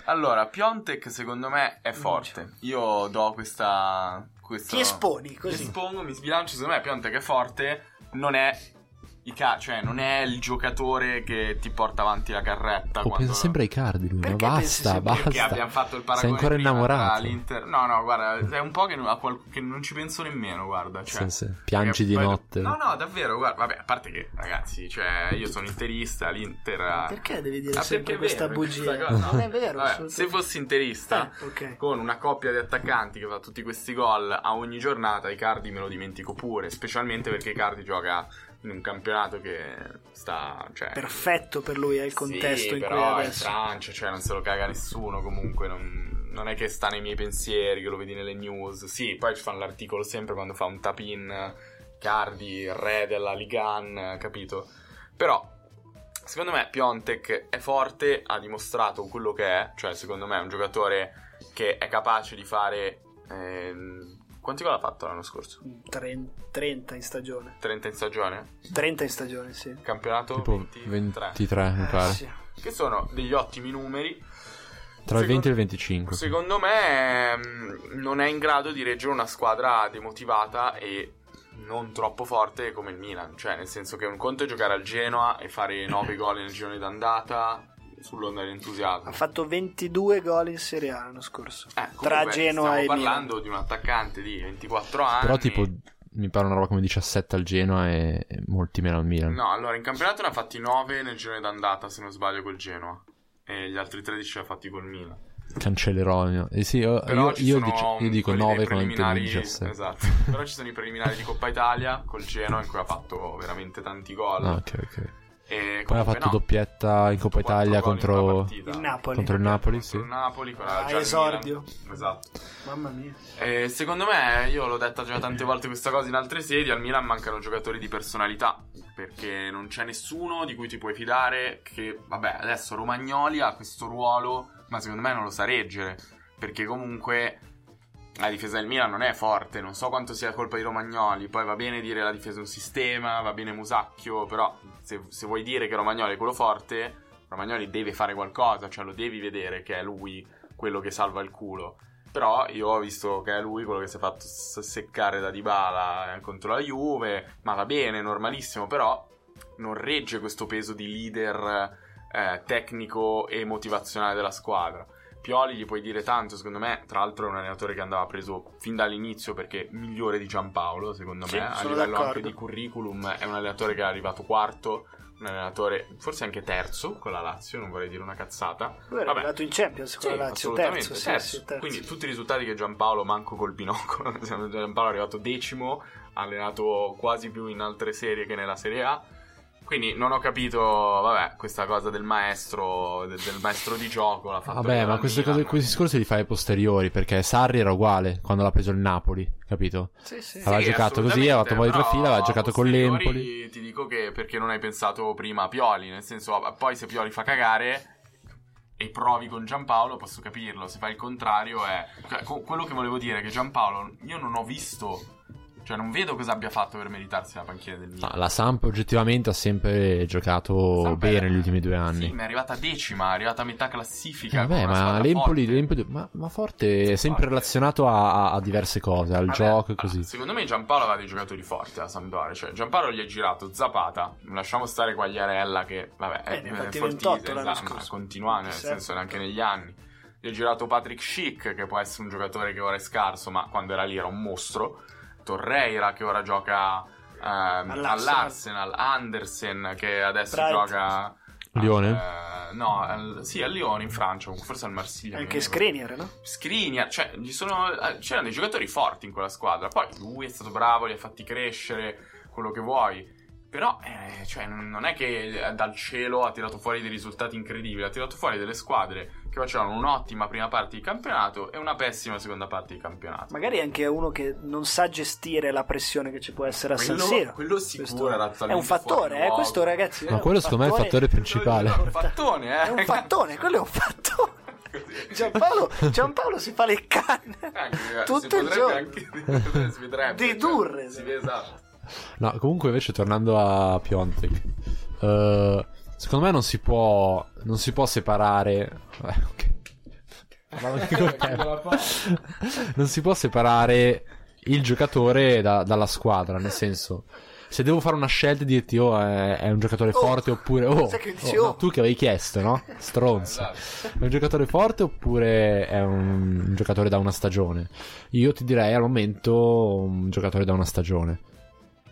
Allora, Piontek, secondo me, è forte. Io do questa. questo... Ti esponi Mi così. espongo, mi sbilancio. Secondo me, Piontek è forte. Non è. I ca- cioè, non è il giocatore che ti porta avanti la carretta. Oh, quando... pensa sempre ai cardi lui, ma basta, basta. Perché abbiamo fatto il paragone Sei ancora innamorato. No, no, guarda, è un po' che, non- a qual- che non ci penso nemmeno, guarda. Cioè, Sì, sì. Piangi di poi- notte. No, no, davvero, guarda, vabbè, a parte che, ragazzi, cioè, io sono interista, l'Inter... ha- Perché devi dire Ah, sempre questa vero, bugia? questa cosa, no. Non è vero. Vabbè, se fossi interista, Eh, ok. con una coppia di attaccanti che fa tutti questi gol a ogni giornata, Icardi me lo dimentico pure, specialmente perché Icardi gioca in un campionato che sta... Cioè, Perfetto per lui è il contesto sì, in cui però è è in adesso. Francia, cioè non se lo caga nessuno comunque, non... non è che sta nei miei pensieri, che lo vedi nelle news. Sì, poi ci fanno l'articolo sempre quando fa un tap-in Cardi, re della Ligan, capito? Però, secondo me Piontek è forte, ha dimostrato quello che è, cioè secondo me è un giocatore che è capace di fare... Ehm, quanti gol ha fatto l'anno scorso? 30 in stagione. 30 in stagione? 30 in stagione, sì. Campionato Tipo 23. 23, mi pare. Eh, sì. Che sono degli ottimi numeri. Tra il Secondo- 20 e il 25. Secondo me mm, non è in grado di reggere una squadra demotivata e non troppo forte come il Milan. Cioè, nel senso che un conto è giocare al Genoa e fare 9 gol nel girone d'andata sull'onda dell'entusiasmo. Ha fatto 22 gol in Serie A l'anno scorso. Eh, comunque, tra Genoa stiamo e parlando di un attaccante di 24 anni. Però tipo mi pare una roba come 17 al Genoa e, e molti meno al Milan. No, allora in campionato ne ha fatti 9 nel girone d'andata, se non sbaglio, col Genoa. E gli altri 13 li ha fatti col Milan. Cancellerò. Eh sì, io, io, ci io sono dicio- io dico quelli dei 9 con il preliminari, 17. Esatto. Però ci sono i preliminari di Coppa Italia col Genoa in cui ha fatto veramente tanti gol. Ah, ok, ok. E Poi ha fatto no, doppietta in Coppa Italia contro. Il Napoli. contro il Napoli, Contro sì. il Napoli con Ah, esordio. Milan. Esatto. Mamma mia. E secondo me, io l'ho detta già tante volte questa cosa in altre sedi, al Milan mancano giocatori di personalità, perché non c'è nessuno di cui ti puoi fidare che, vabbè, adesso Romagnoli ha questo ruolo, ma secondo me non lo sa reggere, perché comunque la difesa del Milan non è forte, non so quanto sia colpa di Romagnoli, poi va bene dire la difesa è un sistema, va bene Musacchio, però se, se vuoi dire che Romagnoli è quello forte, Romagnoli deve fare qualcosa, cioè lo devi vedere che è lui quello che salva il culo. Però io ho visto che è lui quello che si è fatto seccare da Dybala eh, contro la Juve, ma va bene, normalissimo, però non regge questo peso di leader eh, tecnico e motivazionale della squadra. Pioli gli puoi dire tanto, secondo me, tra l'altro è un allenatore che andava preso fin dall'inizio perché migliore di Giampaolo, secondo Sì, me, a livello d'accordo. anche di curriculum, è un allenatore che è arrivato quarto, un allenatore forse anche terzo con la Lazio, non vorrei dire una cazzata. Lui era arrivato in Champions con Sì, la Lazio, terzo, terzo. sì, terzo. Quindi tutti i risultati che Giampaolo manco col binocolo. [laughs] Giampaolo è arrivato decimo, ha allenato quasi più in altre serie che nella Serie A. Quindi non ho capito, vabbè, questa cosa del maestro, del, del maestro di gioco. L'ha fatto Vabbè, ma queste cose, questi discorsi li fai ai posteriori perché Sarri era uguale quando l'ha preso il Napoli, capito? Sì, sì. Aveva Sì, giocato così, aveva fatto poi tre però fila, aveva giocato con l'Empoli. Ti dico che perché non hai pensato prima a Pioli, nel senso, poi se Pioli fa cagare e provi con Giampaolo, posso capirlo. Se fai il contrario è cioè, quello che volevo dire è che Giampaolo io non ho visto cioè non vedo cosa abbia fatto per meritarsi la panchina del Milan. No, la Samp oggettivamente ha sempre giocato Samp bene è- negli ultimi due anni. Sì, ma è arrivata decima, è arrivata a metà classifica. Vabbè, una ma l'Empoli, forte. l'Empoli- ma, ma forte è sempre Forte. relazionato a, a- a diverse cose, al Vabbè, gioco e ah, così. Secondo me Giampaolo aveva dei giocatori forti alla Sampdoria. Cioè, Giampaolo gli ha girato Zapata. Lasciamo stare Quagliarella, che vabbè, è, Eh, è fatti fortissimo, 28 l'anno esatto, ma continua, nel Certo. senso, neanche negli anni. Gli ha girato Patrick Schick, che può essere un giocatore che ora è scarso, ma quando era lì era un mostro. Torreira, che ora gioca ehm, All'Arsenal. all'Arsenal. Andersen, che adesso Bright. gioca. Lione? eh, no, al- sì, a Lione in Francia, forse al Marsiglia. Anche. Skriniar, no? Skriniar, cioè gli sono, eh, c'erano dei giocatori forti in quella squadra. Poi lui è stato bravo, li ha fatti crescere, quello che vuoi. Però, eh, cioè, non è che dal cielo ha tirato fuori dei risultati incredibili, ha tirato fuori delle squadre che facevano un'ottima prima parte di campionato e una pessima seconda parte di campionato. Magari anche uno che non sa gestire la pressione che ci può essere a San Quello- Siro. quello sicuro Questo era è un fattore, eh, questo ragazzi. Ma quello secondo me è il fattore principale. [laughs] È un fattone, eh. È un fattone, quello è un fattone. [laughs] Giampaolo, Giampaolo si fa le canne Anche, eh, tutto [laughs] si il giorno. anche- si vedrebbe, Dedurre. cioè, si vede esatto. No, comunque invece tornando a Piontek, eh, secondo me non si può, non si può separare... eh, ok. [laughs] Non si può separare il giocatore da- dalla squadra, nel senso... Se devo fare una scelta e dirti, oh, è, è un giocatore Oh, forte oppure, oh, oh, oh. no, tu che avevi chiesto, no? Stronzo. Esatto. È un giocatore forte oppure è un, un giocatore da una stagione? Io ti direi al momento un giocatore da una stagione.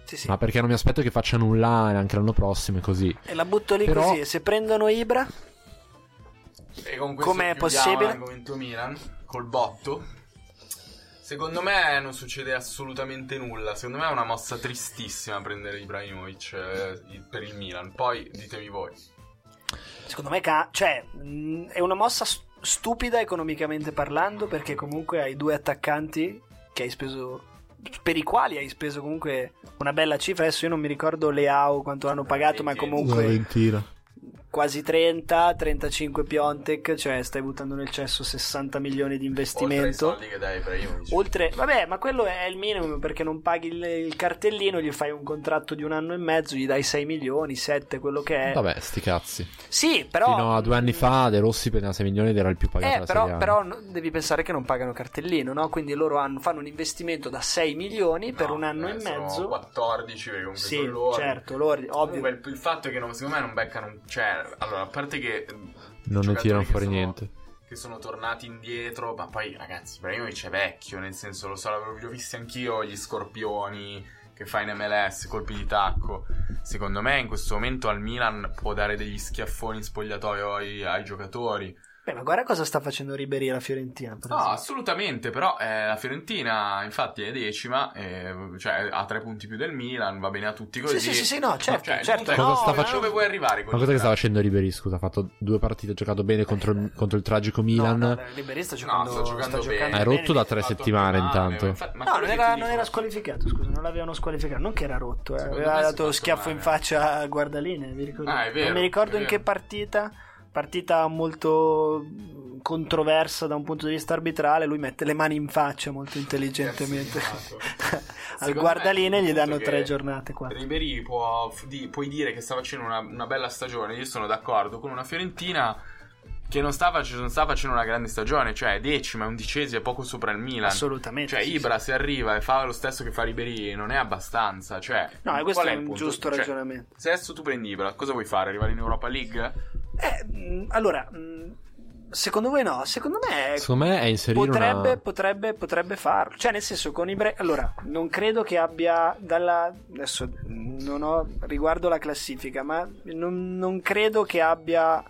Sì, sì. Ma perché non mi aspetto che faccia nulla anche l'anno prossimo e così. E la butto lì Però- così. Se prendono Ibra, E con questo Com'è possibile? l'argomento Milan col botto. Secondo me non succede assolutamente nulla. Secondo me è una mossa tristissima prendere Ibrahimovic eh, per il Milan. Poi ditemi voi. secondo me, ca- cioè, mh, è una mossa stupida economicamente parlando perché comunque hai due attaccanti che hai speso per i quali hai speso comunque una bella cifra. Adesso io non mi ricordo Leao quanto hanno pagato, ma comunque Una ventina. Quasi 30, 35 Piontek, cioè stai buttando nel cesso 60 milioni di Oltre investimento. soldi che dai Ibrahimovic. Oltre, vabbè, ma quello è il minimo perché non paghi il, il cartellino, gli fai un contratto di un anno e mezzo, gli dai 6 milioni, 7, quello che è. Vabbè, sti cazzi. Sì, però. Fino a due anni fa De Rossi prendeva 6 milioni ed era il più pagato Eh, però, però devi pensare che non pagano cartellino, no? Quindi loro hanno- fanno un investimento da 6 milioni per No, un anno eh, e sono mezzo. 14 perché comunque Sì, loro. certo, loro, ovvio. Comunque il, il fatto è che non- secondo me non beccano. Cioè, allora, a parte che. eh, Non ne tirano fuori sono- niente. Che sono tornati indietro. Ma poi, ragazzi, Ibrahimovic è vecchio. Nel senso, lo so, l'avevo visti anch'io. Gli scorpioni che fa in MLS, colpi di tacco. Secondo me, in questo momento al Milan può dare degli schiaffoni in spogliatoio ai, ai giocatori. Beh, ma guarda cosa sta facendo Ribery alla Fiorentina. Per No, esempio. assolutamente, però eh, la Fiorentina infatti è decima, eh, cioè ha tre punti più del Milan, va bene a tutti così. Sì, sì, sì, sì, no, certo, Cioè, certo. è- no, sta no, facendo- Dove vuoi arrivare Ma cosa che stava facendo Ribery? Scusa, ha fatto due partite, ha giocato bene contro il, contro il tragico Milan. No, no, Ribery sta giocando, sta giocando bene. Hai rotto da tre settimane intanto. ma infa- ma No, non era, non era squalificato, scusa, non l'avevano squalificato, non che era rotto, eh. Aveva è dato schiaffo male. in faccia a Guardaline, mi ricordo. Ah, è vero, non mi ricordo è in che partita, partita molto controversa da un punto di vista arbitrale, lui mette le mani in faccia molto intelligentemente Esatto. [laughs] al Guardaline gli danno tre giornate qua. Ribery può, di- puoi dire che sta facendo una, una bella stagione, io sono d'accordo, con una Fiorentina che non sta, face- non sta facendo una grande stagione, cioè è decima, è undicesima, è poco sopra il Milan. Assolutamente. Cioè sì, Ibra se arriva e fa lo stesso che fa Ribery non è abbastanza, cioè No, questo è il un punto? giusto Cioè, ragionamento. se adesso tu prendi Ibra, cosa vuoi fare? Arrivare in Europa League? Eh, mh, allora, mh, secondo voi no? Secondo me Secondo me è inserire potrebbe, una... potrebbe, potrebbe farlo. Cioè, nel senso, con Ibra... Allora, non credo che abbia dalla... Adesso non ho riguardo la classifica, ma non, non credo che abbia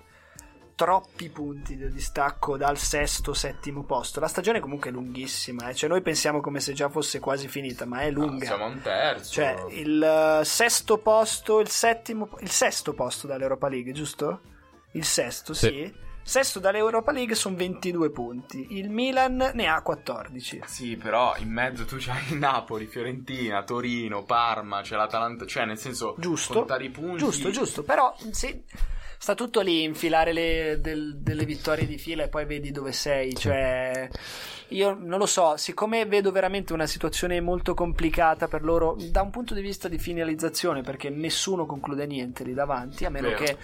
troppi punti di distacco dal sesto, settimo posto. La stagione comunque è lunghissima, eh. cioè noi pensiamo come se già fosse quasi finita, ma è No, lunga. siamo a un terzo. Cioè, il eh, sesto posto, il settimo, il sesto posto dall'Europa League, giusto? Il sesto, sì. Sì. Sesto dall'Europa League sono 22 punti. Il Milan ne ha 14. Sì, però in mezzo tu c'hai Napoli, Fiorentina, Torino, Parma, c'è l'Atalanta, cioè nel senso Giusto. contare i punti. Giusto, giusto. Però sì, sta tutto lì, infilare le- del- delle vittorie di fila e poi vedi dove sei. Cioè, io non lo so, siccome vedo veramente una situazione molto complicata per loro da un punto di vista di finalizzazione, perché nessuno conclude niente lì davanti, a meno Vero. che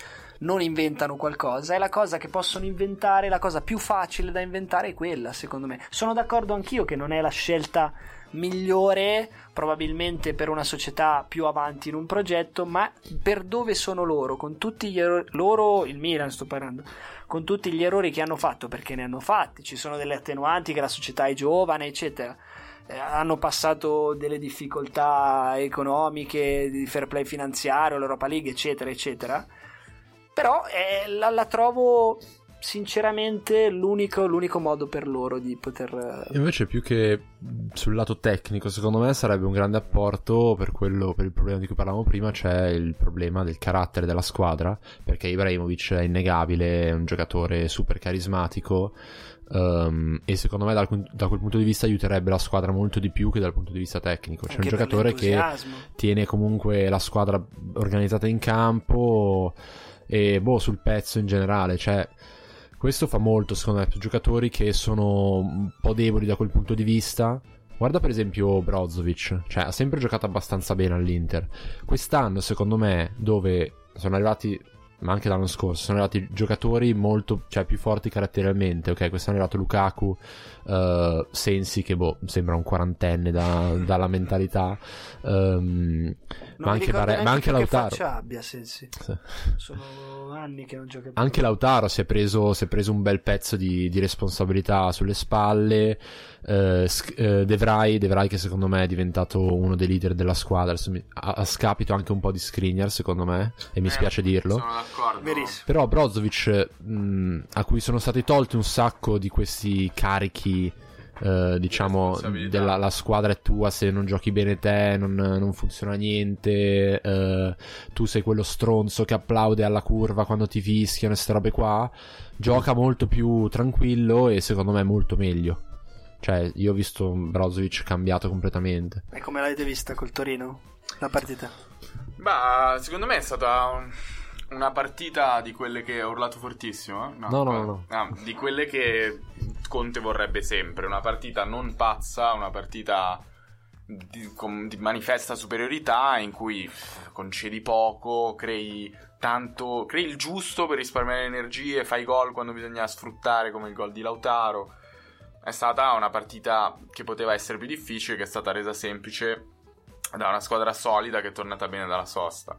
non inventano qualcosa. E la cosa che possono inventare, la cosa più facile da inventare è quella, secondo me. Sono d'accordo anch'io che non è la scelta migliore probabilmente per una società più avanti in un progetto, ma per dove sono loro, con tutti gli errori, loro, il Milan sto parlando, con tutti gli errori che hanno fatto, perché ne hanno fatti, ci sono delle attenuanti che la società è giovane, eccetera. Eh, hanno passato delle difficoltà economiche, di fair play finanziario, l'Europa League, eccetera, eccetera. Però eh, la, la trovo sinceramente l'unico, l'unico modo per loro di poter... eh, Invece più che sul lato tecnico, secondo me sarebbe un grande apporto per quello, per il problema di cui parlavamo prima, c'è il problema del carattere della squadra, perché Ibrahimovic è innegabile, è un giocatore super carismatico ehm, e secondo me dal- da quel punto di vista aiuterebbe la squadra molto di più che dal punto di vista tecnico. C'è anche un giocatore che tiene comunque la squadra organizzata in campo e boh, sul pezzo in generale, cioè questo fa molto secondo me per giocatori che sono un po' deboli da quel punto di vista. Guarda per esempio Brozovic, cioè ha sempre giocato abbastanza bene all'Inter. Quest'anno secondo me dove sono arrivati ma anche l'anno scorso sono arrivati giocatori molto cioè, più forti caratterialmente ok quest'anno è arrivato Lukaku eh, Sensi che boh sembra un quarantenne da- dalla mentalità Non ma anche, Bare- ma anche che Lautaro faccia abbia Sensi. Sì. Sono anni che non gioca più. Anche Lautaro si è preso, si è preso un bel pezzo di, di responsabilità sulle spalle. Sk- eh, De Vrij, De Vrij che secondo me è diventato uno dei leader della squadra, a, a scapito anche un po' di Skriniar secondo me, e mi Eh, spiace dirlo. Sono d'accordo. Verissimo. Però Brozovic, mh, a cui sono stati tolti un sacco di questi carichi eh, diciamo, della la squadra è tua, se non giochi bene te non, non funziona niente, eh, tu sei quello stronzo che applaude alla curva quando ti fischiano e queste robe qua, gioca molto più tranquillo e secondo me molto meglio. Cioè, io ho visto Brozovic cambiato completamente. E come l'avete vista col Torino? La partita? Bah, secondo me è stata un- una partita di quelle che ha urlato fortissimo. eh? No, no, qua- no. ah, di quelle che Conte vorrebbe sempre. Una partita non pazza, una partita di, con- di manifesta superiorità in cui concedi poco, crei tanto, crei il giusto per risparmiare energie, fai gol quando bisogna sfruttare come il gol di Lautaro. È stata una partita che poteva essere più difficile, che è stata resa semplice da una squadra solida che è tornata bene dalla sosta.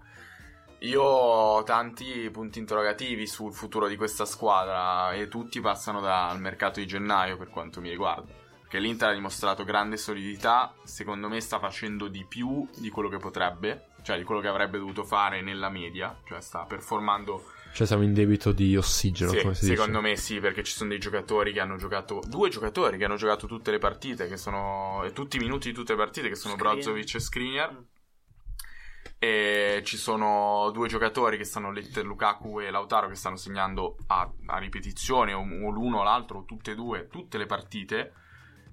Io ho tanti punti interrogativi sul futuro di questa squadra e tutti passano dal mercato di gennaio per quanto mi riguarda. Perché l'Inter ha dimostrato grande solidità, secondo me sta facendo di più di quello che potrebbe, cioè di quello che avrebbe dovuto fare nella media, cioè sta performando Cioè, siamo in debito di ossigeno, sì, come si secondo dice. me sì, perché ci sono dei giocatori che hanno giocato. Due giocatori che hanno giocato tutte le partite, che sono. tutti i minuti di tutte le partite, che sono Skriniar. Brozovic e Skriniar. E ci sono due giocatori che stanno, Lukaku e Lautaro, che stanno segnando a, a ripetizione, o, l'uno o l'altro, o tutte e due, tutte le partite.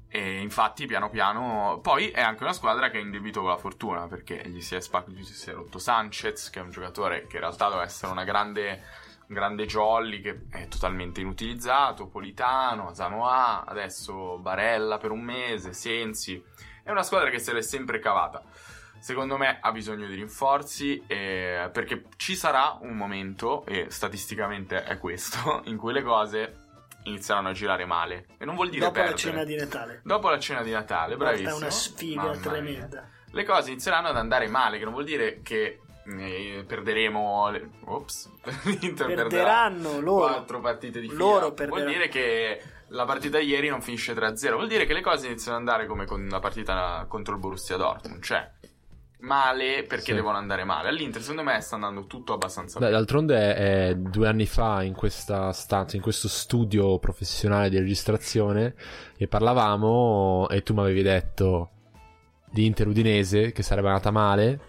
E infatti, piano piano. Poi è anche una squadra che è in debito con la fortuna, perché gli si è, spac- gli si è rotto Sanchez, che è un giocatore che in realtà doveva essere una grande un grande jolly che è totalmente inutilizzato, Politano, Zanoa, adesso Barella per un mese, Sensi. È una squadra che se l'è sempre cavata. Secondo me ha bisogno di rinforzi eh, perché ci sarà un momento, e statisticamente è questo, [laughs] in cui le cose inizieranno a girare male. E non vuol dire Dopo la perdere. cena di Natale. Dopo la cena di Natale, bravissimo. È una sfiga Mamma mia tremenda. le cose inizieranno ad andare male, che non vuol dire che eh, perderemo. Le... Ops, [laughs] l'Inter Perderanno loro. quattro partite di fila. Loro Vuol perderanno. dire che la partita ieri non finisce 3-0. Vuol dire che le cose iniziano ad andare come con la partita contro il Borussia Dortmund. Cioè, male perché Sì. devono andare male. All'Inter, secondo me, sta andando tutto abbastanza Beh, bene. d'altronde è due anni fa in questa stanza, in questo studio professionale di registrazione, e parlavamo e tu mi avevi detto di Inter Udinese che sarebbe andata male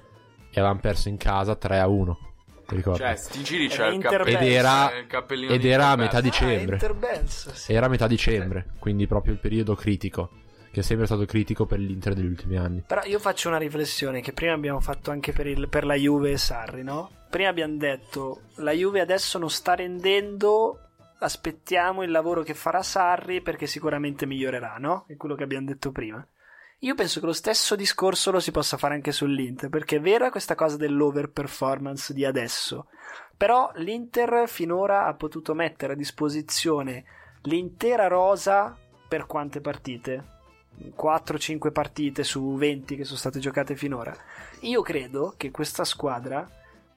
e avevamo perso in casa 3 a 1. Ti ricordi? Cioè, sti giri c'è il, cappe- ed era, c'è il cappellino ed era a metà dicembre. Ah, sì. Era a metà dicembre, quindi proprio il periodo critico, che è sempre stato critico per l'Inter degli ultimi anni. Però io faccio una riflessione che prima abbiamo fatto anche per, il- per la Juve e Sarri, no? Prima abbiamo detto la Juve adesso non sta rendendo, aspettiamo il lavoro che farà Sarri perché sicuramente migliorerà, no? È quello che abbiamo detto prima. Io penso che lo stesso discorso lo si possa fare anche sull'Inter, perché è vera questa cosa dell'over performance di adesso. Però l'Inter finora ha potuto mettere a disposizione l'intera rosa per quante partite? 4-5 partite su 20 che sono state giocate finora. Io credo che questa squadra,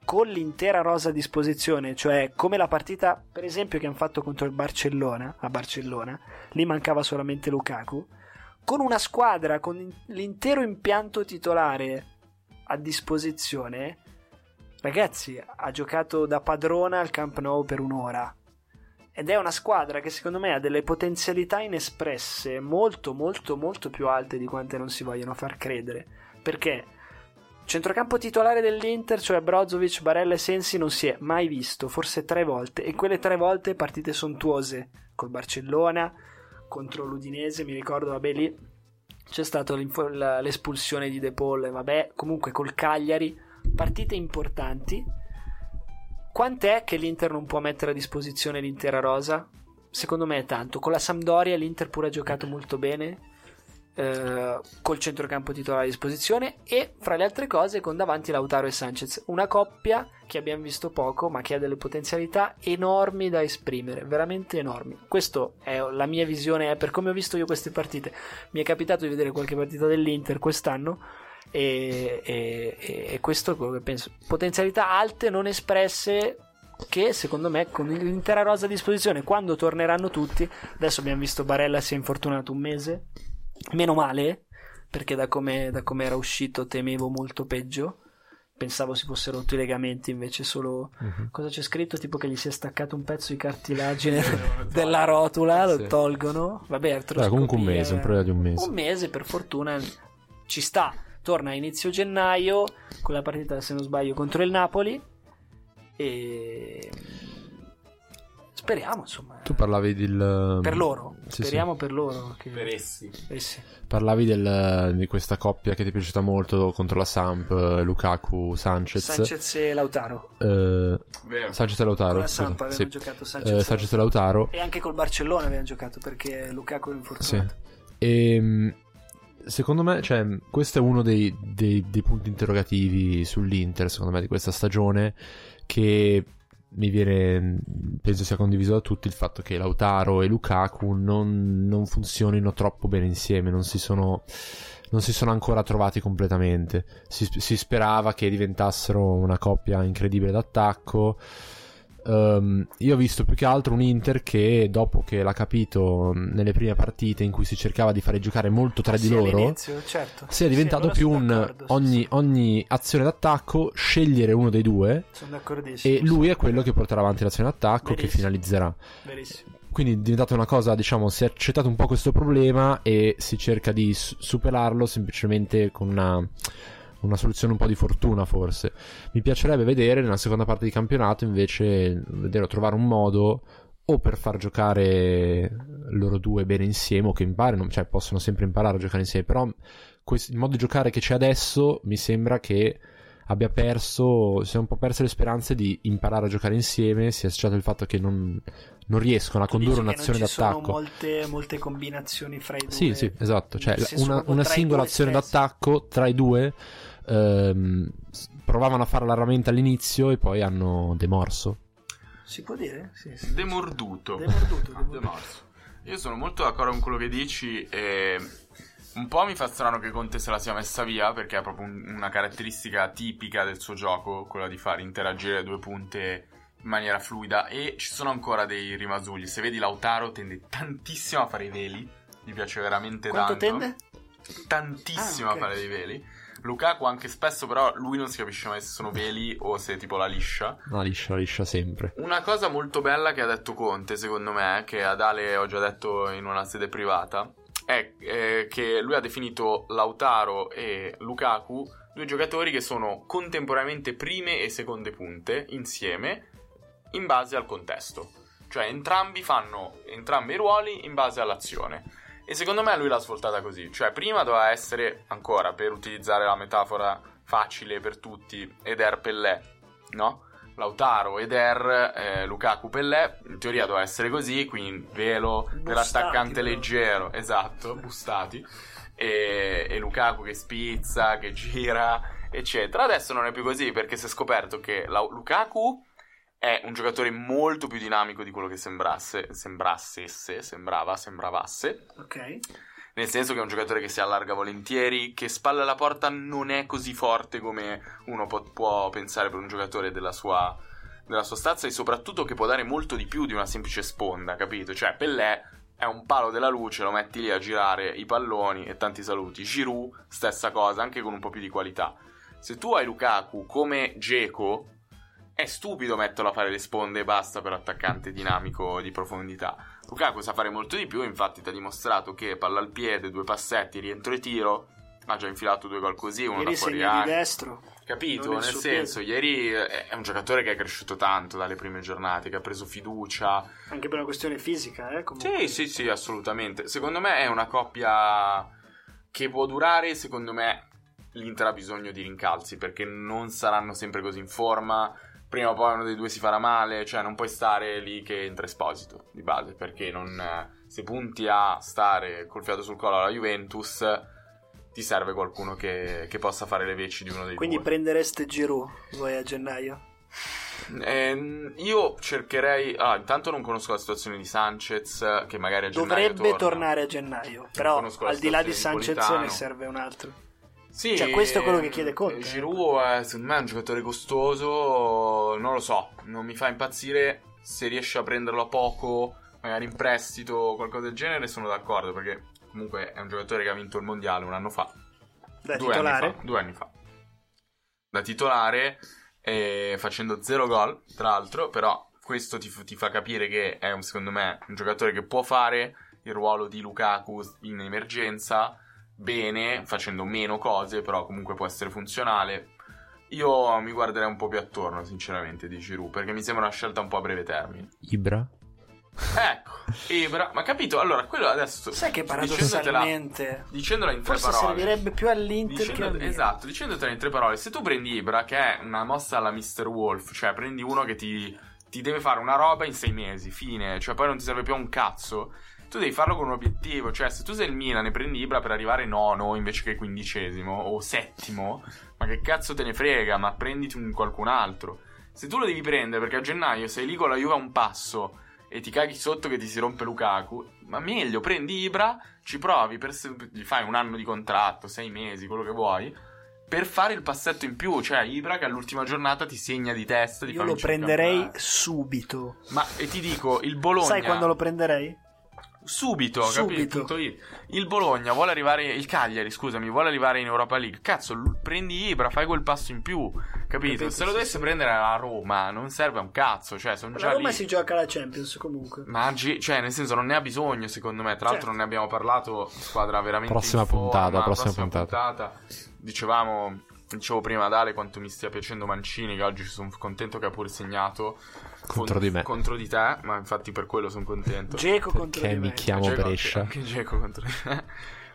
con l'intera rosa a disposizione, cioè come la partita, per esempio, che hanno fatto contro il Barcellona, a Barcellona, lì mancava solamente Lukaku, con una squadra con l'intero impianto titolare a disposizione, ragazzi, ha giocato da padrona al Camp Nou per un'ora. Ed è una squadra che secondo me ha delle potenzialità inespresse molto molto molto più alte di quante non si vogliono far credere. Perché centrocampo titolare dell'Inter, cioè Brozovic, Barella e Sensi, non si è mai visto, forse tre volte. E quelle tre volte partite sontuose col Barcellona, contro l'Udinese, mi ricordo, vabbè lì c'è stata l'espulsione di De Paul, vabbè, comunque col Cagliari, partite importanti. Quant'è che l'Inter non può mettere a disposizione l'intera rosa? Secondo me è tanto. Con la Sampdoria l'Inter pure ha giocato molto bene, eh, col centrocampo titolare a disposizione e fra le altre cose con davanti Lautaro e Sanchez. Una coppia che abbiamo visto poco ma che ha delle potenzialità enormi da esprimere, veramente enormi. Questa è la mia visione, è per come ho visto io queste partite. Mi è capitato di vedere qualche partita dell'Inter quest'anno e, e- e- questo è quello che penso. Potenzialità alte, non espresse, che secondo me con l'intera rosa a disposizione, quando torneranno tutti, adesso abbiamo visto Barella si è infortunato un mese, meno male, perché da come, da come era uscito temevo molto peggio. pensavo si fossero rotti i legamenti, invece solo... Mhm. Cosa c'è scritto? Tipo che gli si è staccato un pezzo di cartilagine [laughs] della rotula, lo Sì. tolgono. Vabbè, Dai, comunque un mese, un problema di un mese. Un mese, per fortuna, ci sta. Torna a inizio gennaio con la partita, se non sbaglio, contro il Napoli. E speriamo, insomma. Tu parlavi del... Per loro, Sì, speriamo per loro. Che... Per essi. Eh sì. Parlavi del- di questa coppia che ti è piaciuta molto contro la Samp, eh, Lukaku-Sanchez. Sanchez e Lautaro. Eh. Sanchez e Lautaro. Con la Samp avevano sì. giocato Eh, Sanchez. Sanchez e Lautaro. E anche col Barcellona avevano giocato perché Lukaku è Sì. infortunato. E mh, secondo me, cioè, questo è uno dei, dei- dei punti interrogativi sull'Inter, secondo me, di questa stagione, che mi viene, penso sia condiviso da tutti, il fatto che Lautaro e Lukaku non, non funzionino troppo bene insieme, non si sono... Non si sono ancora trovati completamente. Si, si sperava che diventassero una coppia incredibile d'attacco. Ehm, io ho visto più che altro un Inter che dopo che l'ha capito mh, nelle prime partite in cui si cercava di fare giocare molto tra di Sì, loro, certo. si è diventato allora più un sì, ogni, sì. ogni azione d'attacco scegliere uno dei due e lui è quello che porterà avanti l'azione d'attacco che Verissimo. finalizzerà. Verissimo. Quindi è diventata una cosa, diciamo, si è accettato un po' questo problema e si cerca di su- superarlo semplicemente con una, una soluzione un po' di fortuna, forse. Mi piacerebbe vedere nella seconda parte di campionato invece vedere trovare un modo o per far giocare loro due bene insieme o che imparino, cioè possono sempre imparare a giocare insieme, però quest- il modo di giocare che c'è adesso mi sembra che abbia perso, si è un po' perse le speranze di imparare a giocare insieme, si è associato il fatto che non, non riescono a condurre un'azione non ci sono d'attacco. molte, molte combinazioni fra i due. Sì, sì, esatto. Cioè, una, una singola azione stessi. d'attacco tra i due ehm, provavano a fare l'arramento all'inizio e poi hanno demorso. Si può dire? Sì, sì. Demorduto. Demorduto, demorduto. Demorso. Io sono molto d'accordo con quello che dici e un po' mi fa strano che Conte se la sia messa via perché è proprio un- una caratteristica tipica del suo gioco, quella di far interagire le due punte in maniera fluida e ci sono ancora dei rimasugli. Se vedi Lautaro tende tantissimo a fare i veli, gli piace veramente Quanto tanto. tende? Tantissimo Ah, ok. a fare dei veli. Lukaku anche spesso però lui non si capisce mai se sono veli o se tipo la liscia. La liscia, la liscia sempre. Una cosa molto bella che ha detto Conte, secondo me, che ad Ale ho già detto in una sede privata, è eh, che lui ha definito Lautaro e Lukaku due giocatori che sono contemporaneamente prime e seconde punte insieme in base al contesto. Cioè entrambi fanno entrambi i ruoli in base all'azione. E secondo me lui l'ha svoltata così. Cioè prima doveva essere ancora, per utilizzare la metafora facile per tutti, Eder Pellè, no? Lautaro, Eder, eh, Lukaku, Pellè, in teoria doveva essere così, quindi velo Bustati, dell'attaccante però. leggero, esatto, bustati, e, e Lukaku che spizza, che gira, eccetera. Adesso non è più così perché si è scoperto che la- Lukaku è un giocatore molto più dinamico di quello che sembrasse, sembrassesse, sembrava, sembravasse. Ok. Nel senso che è un giocatore che si allarga volentieri, che spalla alla porta non è così forte come uno può, può pensare per un giocatore della sua, della sua stazza e soprattutto che può dare molto di più di una semplice sponda, capito? Cioè Pellè è un palo della luce, lo metti lì a girare i palloni e tanti saluti. Giroud, stessa cosa, anche con un po' più di qualità. Se tu hai Lukaku come Geco, è stupido metterlo a fare le sponde e basta per attaccante dinamico di profondità. Lukaku sa fare molto di più, infatti ti ha dimostrato che palla al piede, due passetti, rientro e tiro. Ha già infilato due gol così, uno Ieri da fuori di destro. Capito? Nel senso, ieri è è un giocatore che è cresciuto tanto dalle prime giornate, che ha preso fiducia. Anche per una questione fisica, eh? Comunque. Sì, sì, sì, assolutamente. Secondo me è una coppia che può durare. Secondo me l'Inter ha bisogno di rincalzi perché non saranno sempre così in forma. Prima o poi uno dei due si farà male, cioè non puoi stare lì che entra esposito di base perché non, se punti a stare col fiato sul collo alla Juventus ti serve qualcuno che, che possa fare le veci di uno dei Quindi due. prendereste Giroud voi a gennaio? Ehm, io cercherei. Ah, intanto non conosco la situazione di Sanchez, che magari a gennaio Dovrebbe torna. tornare a gennaio. Però al di là di Sanchez ne serve un altro. Sì, Cioè, questo è quello che chiede Conte, eh. Giroud è, secondo me è un giocatore costoso. Non lo so, non mi fa impazzire. Se riesce a prenderlo a poco, magari in prestito o qualcosa del genere, sono d'accordo. Perché comunque è un giocatore che ha vinto il mondiale un anno fa. Da due titolare? anni fa. Due anni fa. da titolare, eh, facendo zero gol, tra l'altro, però questo ti, ti fa capire che è, un- secondo me, un giocatore che può fare il ruolo di Lukaku in emergenza bene, facendo meno cose, però comunque può essere funzionale. Io mi guarderei un po' più attorno, sinceramente, di Giroud, perché mi sembra una scelta un po' a breve termine. Ibra? Ecco, Ibra, ma capito? Allora, quello adesso... Sai che paradossalmente Dicendola in tre forse parole. servirebbe più all'Inter che Dicendo- al Milan. esatto, dicendotela in tre parole, se tu prendi Ibra, che è una mossa alla Mr. Wolf, cioè prendi uno che ti, ti deve fare una roba in sei mesi, fine, cioè poi non ti serve più a un cazzo, tu devi farlo con un obiettivo, cioè se tu sei il Milan e prendi Ibra per arrivare nono invece che quindicesimo o settimo, ma che cazzo te ne frega, ma prenditi un qualcun altro. Se tu lo devi prendere perché a gennaio sei lì con la Juve a un passo e ti caghi sotto che ti si rompe Lukaku, ma meglio, prendi Ibra, ci provi, per gli fai un anno di contratto, sei mesi, quello che vuoi, per fare il passetto in più, cioè Ibra che all'ultima giornata ti segna di testa, ti Io lo prenderei subito. Ma e ti dico, il Bologna Sai quando lo prenderei? Subito, Subito. capito? Il Bologna vuole arrivare. Il Cagliari, scusami, vuole arrivare in Europa League. Cazzo, l- prendi Ibra, fai quel passo in più. Capito? Capito, Se lo sì, dovesse sì. prendere la Roma, non serve a un cazzo. Cioè, sono già La Roma lì. si gioca la Champions comunque. Ma gi- cioè, nel senso, non ne ha bisogno, secondo me. Tra l'altro, Certo. non ne abbiamo parlato. Squadra veramente. Prossima in forma, puntata, prossima puntata. Dicevamo. Dicevo prima ad Ale quanto mi stia piacendo Mancini, che oggi sono contento che ha pure segnato Contro di me. Contro di te, ma infatti per quello sono contento. Geco contro di mi me. chiamo Dzeko- Brescia. Anche Dzeko contro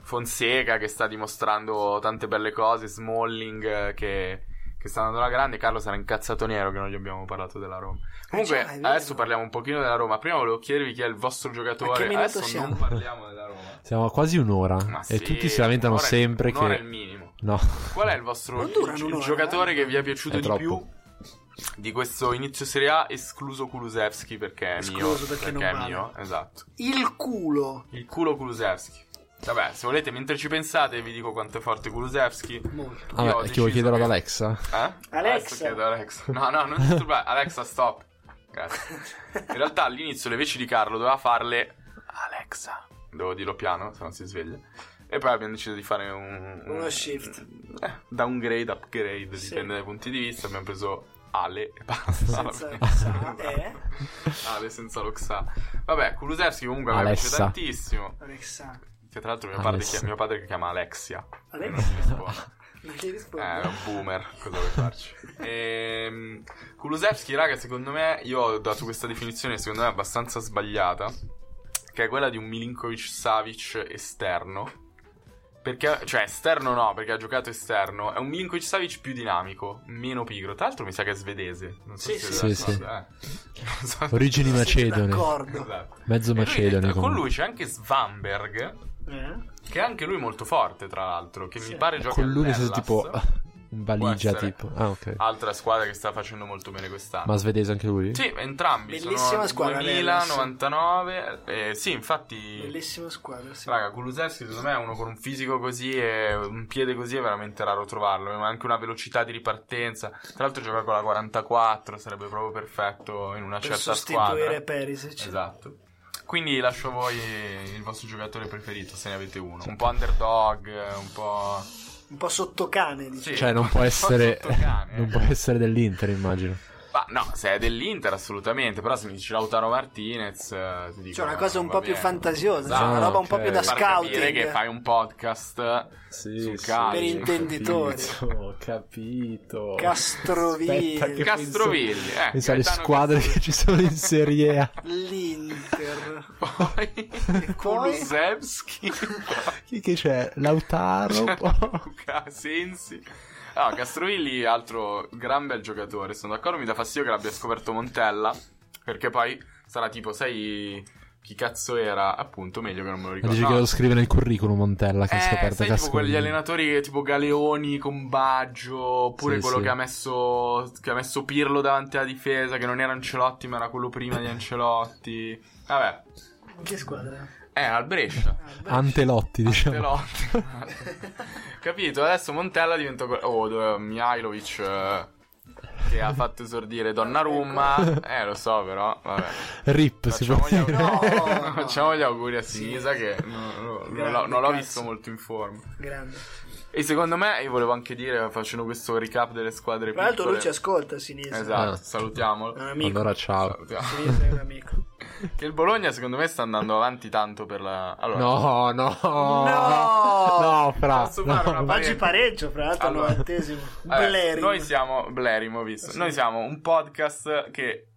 Fonseca che sta dimostrando tante belle cose. Smalling eh, che, che sta andando alla grande. Carlo sarà incazzato nero che non gli abbiamo parlato della Roma. Comunque, già, è vero. adesso parliamo un pochino della Roma. Prima volevo chiedervi chi è il vostro giocatore. adesso siamo? non parliamo della Roma. Siamo a quasi un'ora Ma e sì, tutti si lamentano un'ora è- sempre un'ora è che... il minimo. No, Qual è il vostro un'ora, giocatore eh? che vi è piaciuto È di troppo. più? Di questo inizio Serie A, escluso Kulusevski perché è mio. Escluso perché non è vale. mio, esatto. Il culo. Il culo Kulusevski. Vabbè, se volete, mentre ci pensate, vi dico quanto è forte Kulusevski. Molto. Ho chi vuoi chiederlo che- ad Alexa? Eh? Adesso chiedo ad Alexa. No, no, non disturbare. Alexa, stop. Grazie. [laughs] In realtà all'inizio le veci di Carlo doveva farle Alexa. Devo dirlo piano, se non si sveglia. E poi abbiamo deciso di fare un... un- Uno shift. eh, downgrade, upgrade, Sì. dipende dai punti di vista. Abbiamo preso Ale e basta. Senza sa, eh? [laughs] Ale senza lo xa. Vabbè, Kulusevski comunque mi piace tantissimo. Alexa. Che tra l'altro mio padre, chi- mio padre che chiama Alexia. Alexa. Boh. Non gli rispondo. Eh, è un boomer, cosa vuoi farci? [laughs] Ehm, Kulusevski, raga, secondo me, io ho dato questa definizione, secondo me, abbastanza sbagliata, che è quella di un Milinkovic Savic esterno. Perché, cioè, esterno no, perché ha giocato esterno. È un Milinkovic Savic più dinamico, meno pigro. Tra l'altro mi sa che è svedese. Non so Sì, se sì, sì, eh. [laughs] Non so- Origini. [laughs] D'accordo. Esatto. Mezzo E lui- Con comunque. lui c'è anche Svanberg, Eh? che è anche lui molto forte, tra l'altro, che Sì. mi pare giochi Con lui all'Hellas. tipo [laughs] in valigia tipo. Ah, ok. Altra squadra che sta facendo molto bene quest'anno. Ma svedese anche lui? Sì, entrambi Bellissima sono squadra, 2000, l'Hellas. 99. eh, sì, infatti. Bellissima squadra, sì. Raga, Kulusevski secondo me è uno con un fisico così e un piede così è veramente raro trovarlo. Ma anche una velocità di ripartenza. Tra l'altro gioca con la 44, sarebbe proprio perfetto in una per certa sostituire squadra. Perisic. Esatto. Quindi lascio a voi il vostro giocatore preferito, se ne avete uno. Un po' underdog, un po'. Un po' sottocane, diciamo. Sì, Cioè, non può essere. non eh. può essere dell'Inter, immagino. Ma no, se è dell'Inter assolutamente, però se mi dici Lautaro Martinez eh, ti dico Cioè, una cosa un po' più bene. fantasiosa, Esatto. cioè una roba un po' più da capire scouting. che fai un podcast Sì, sul calcio. Per intenditori. Ho capito. Castrovilli. Castrovilli, eh, Pensa alle squadre Castrovilli. che ci sono in Serie A. L'Inter. Poi? Kulusevski, Chi che c'è? Lautaro. Luca Sensi. Ah, Castrovilli, altro gran bel giocatore. Sono d'accordo, mi dà fastidio che l'abbia scoperto Montella. Perché poi sarà tipo, sai chi cazzo era? Appunto, meglio che non me lo Ma ricordo. dici che lo scrive nel curriculum Montella che ha Eh, scoperto sai, tipo quegli allenatori che- tipo Galeoni con Baggio, oppure Sì, quello sì. che ha messo che ha messo Pirlo davanti alla difesa, che non era Ancelotti, ma era quello prima di Ancelotti. Vabbè, In che squadra? Eh, al Brescia. Antelotti, diciamo. Ancelotti. [laughs] Capito? Adesso Montella diventa oh, dove- Mihailovic eh, che ha fatto esordire Donnarumma. [laughs] Eh, lo so, però, vabbè. Rip, si può Facciamo gli dire. auguri, No, no. Facciamo gli auguri a Sinisa che non, l'ho- non l'ho Grande visto molto in forma. Grande. E secondo me, io volevo anche dire, facendo questo recap delle squadre Tra l'altro lui ci ascolta a sinistra. Esatto, Ah. salutiamolo. È un amico. Allora ciao. Salutiamo. Sinistra è un amico. [laughs] Che il Bologna, secondo me, sta andando avanti tanto per la. Allora, No, no. No! No, fra. Posso no. Oggi pareggio, fra l'altro, al Allora. novantesimo. Vabbè, Bleri. Noi siamo Blerimo, visto. Sì. Noi siamo un podcast che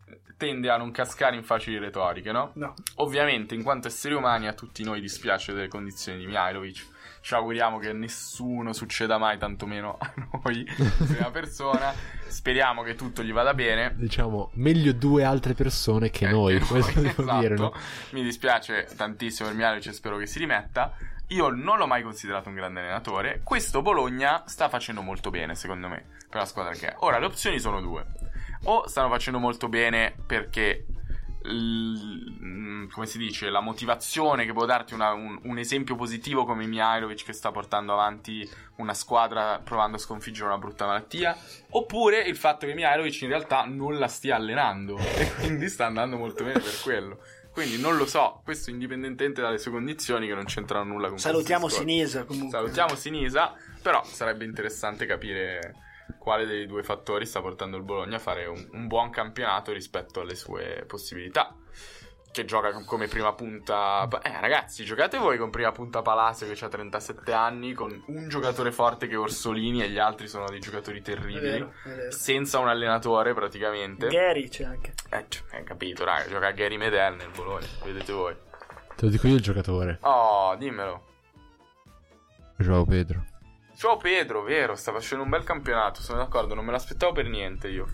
tende a non cascare in facili retoriche, no? No. Ovviamente, in quanto esseri umani, a tutti noi dispiace delle condizioni di Mihailovic. Ci auguriamo che nessuno succeda mai, tantomeno a noi, in prima persona. Speriamo che tutto gli vada bene. Diciamo, meglio due altre persone che Eh, noi, che questo noi, devo esatto. dire, no? Mi dispiace tantissimo per Mihailovic e spero che si rimetta. Io non l'ho mai considerato un grande allenatore. Questo Bologna sta facendo molto bene, secondo me, per la squadra che è. Ora, le opzioni sono due. O stanno facendo molto bene perché, l- come si dice, la motivazione che può darti una- un, un esempio positivo come Mihailovic che sta portando avanti una squadra provando a sconfiggere una brutta malattia. Oppure il fatto che Mihailovic in realtà non la stia allenando [laughs] e quindi sta andando molto bene per quello. Quindi non lo so, questo indipendentemente dalle sue condizioni che non c'entrano nulla con Salutiamo. Sinisa comunque. Salutiamo Sinisa, però sarebbe interessante capire quale dei due fattori sta portando il Bologna a fare un, un buon campionato rispetto alle sue possibilità. Che gioca come prima punta. Eh, ragazzi, giocate voi con prima punta Palacio che ha 37 anni, con un giocatore forte che è Orsolini e gli altri sono dei giocatori È terribili. vero, è vero. Senza un allenatore praticamente. Gary c'è anche. Eh, hai capito, raga, gioca Gary Medel nel Bologna, vedete voi. Te lo dico io il giocatore. Oh, dimmelo. Joao Pedro. Ciao Pedro, vero, sta facendo un bel campionato, sono d'accordo, non me l'aspettavo per niente io.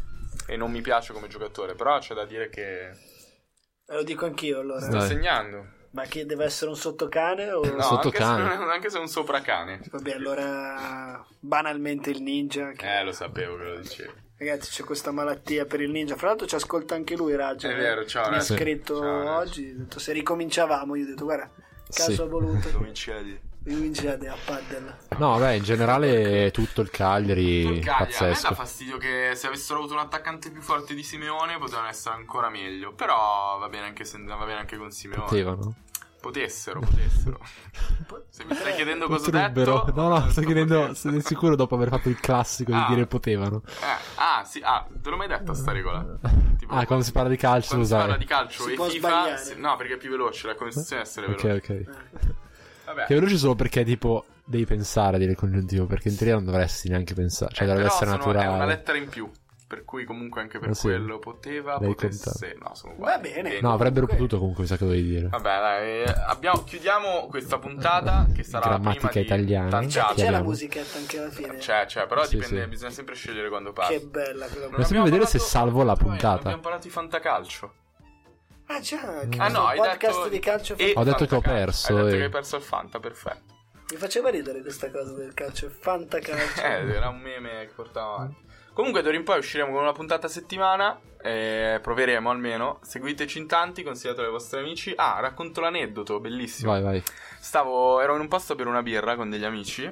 E non mi piace come giocatore, però c'è da dire che Eh, Lo dico anch'io allora. sta Dai. segnando. Ma che deve essere un sottocane o... No, anche se, Sottocane. non è- anche se è un sopracane. Vabbè, allora banalmente il ninja. che- Eh, lo sapevo che lo dicevi. Ragazzi, c'è questa malattia per il ninja. Fra l'altro, ci ascolta anche lui, Raggio. È vero, ciao, Mi ha scritto Ciao, oggi. Ha detto se ricominciavamo. Io ho detto, guarda, caso Sì. ha voluto. [laughs] Cominci a dire. Ricominciate a paddle. No, vabbè, in generale tutto il Cagliari, Sul Cagliari, a me dà pazzesco. fastidio che se avessero avuto un attaccante più forte di Simeone potevano essere ancora meglio. Però va bene anche, se, va bene anche con Simeone. Potevano. Potessero, potessero. [laughs] Se mi stai chiedendo cosa ho Potrebbero. detto... No, no, sto chiedendo, potessero. sei sicuro dopo aver fatto il classico di Ah. dire potevano. Eh, ah, sì, ah, te l'ho mai detta sta regola? Tipo, Ah, quando si parla di calcio, quando si parla di calcio Si e FIFA, sì, no, perché è più veloce, la conversazione deve essere Ok, veloce. ok. Vabbè. Che è veloce solo perché tipo devi pensare a dire il congiuntivo, perché in teoria non dovresti neanche pensare, cioè Eh, dovrebbe essere sono- È una naturale. lettera in più, per cui comunque anche per Ah, sì? quello poteva, Devi potesse... No, sono Va uguali. bene. No, avrebbero Comunque- potuto comunque, sa che dovevi dire. Vabbè, dai, eh, abbiamo- chiudiamo questa puntata che sarà Grammatica prima italiana. tanti C'è, la musichetta anche alla fine. C'è, c'è, però Sì, dipende, sì. bisogna sempre scegliere quando parla. Che bella quella Non Dobbiamo abbiamo vedere se parlato- salvo la puntata. Abbiamo parlato di fantacalcio. Ah, già. Che Ah no, hai podcast detto di calcio. e Ho detto che ho perso, Hai detto e- che hai perso il Fanta, perfetto. Mi faceva ridere questa cosa del calcio. Fantacalcio. [laughs] Eh, era un meme che portava avanti. Comunque, d'ora in poi usciremo con una puntata a settimana. eh, proveremo almeno. Seguiteci in tanti, consigliatelo ai vostri amici. Ah, racconto l'aneddoto, bellissimo. Vai, vai. Stavo, ero in un posto per una birra con degli amici.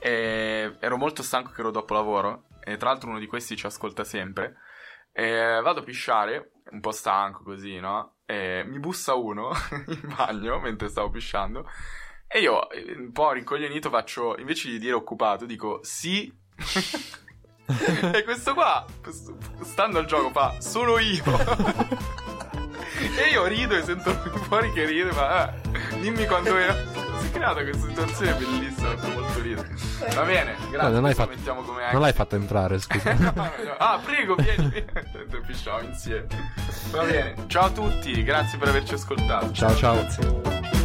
E ero molto stanco che ero dopo lavoro. E tra l'altro uno di questi ci ascolta sempre. E vado a pisciare, un po' stanco così, no? E mi bussa uno [laughs] in bagno mentre stavo pisciando. E io, eh, un po' rincoglionito, faccio, invece di dire occupato, dico sì. [laughs] e questo qua, stando al gioco, fa sono io. [laughs] e io rido e sento fuori che ride, ma eh, dimmi quando è. Si è creata questa situazione bellissima, fa molto ridere. Va bene, grazie. No, non l'hai fatto- Non l'hai fatto entrare, [laughs] scusa. No, no, no. ah, prego, vieni. Pisciamo insieme. Va bene. Ciao a tutti, grazie per averci ascoltato. ciao, ciao. Grazie.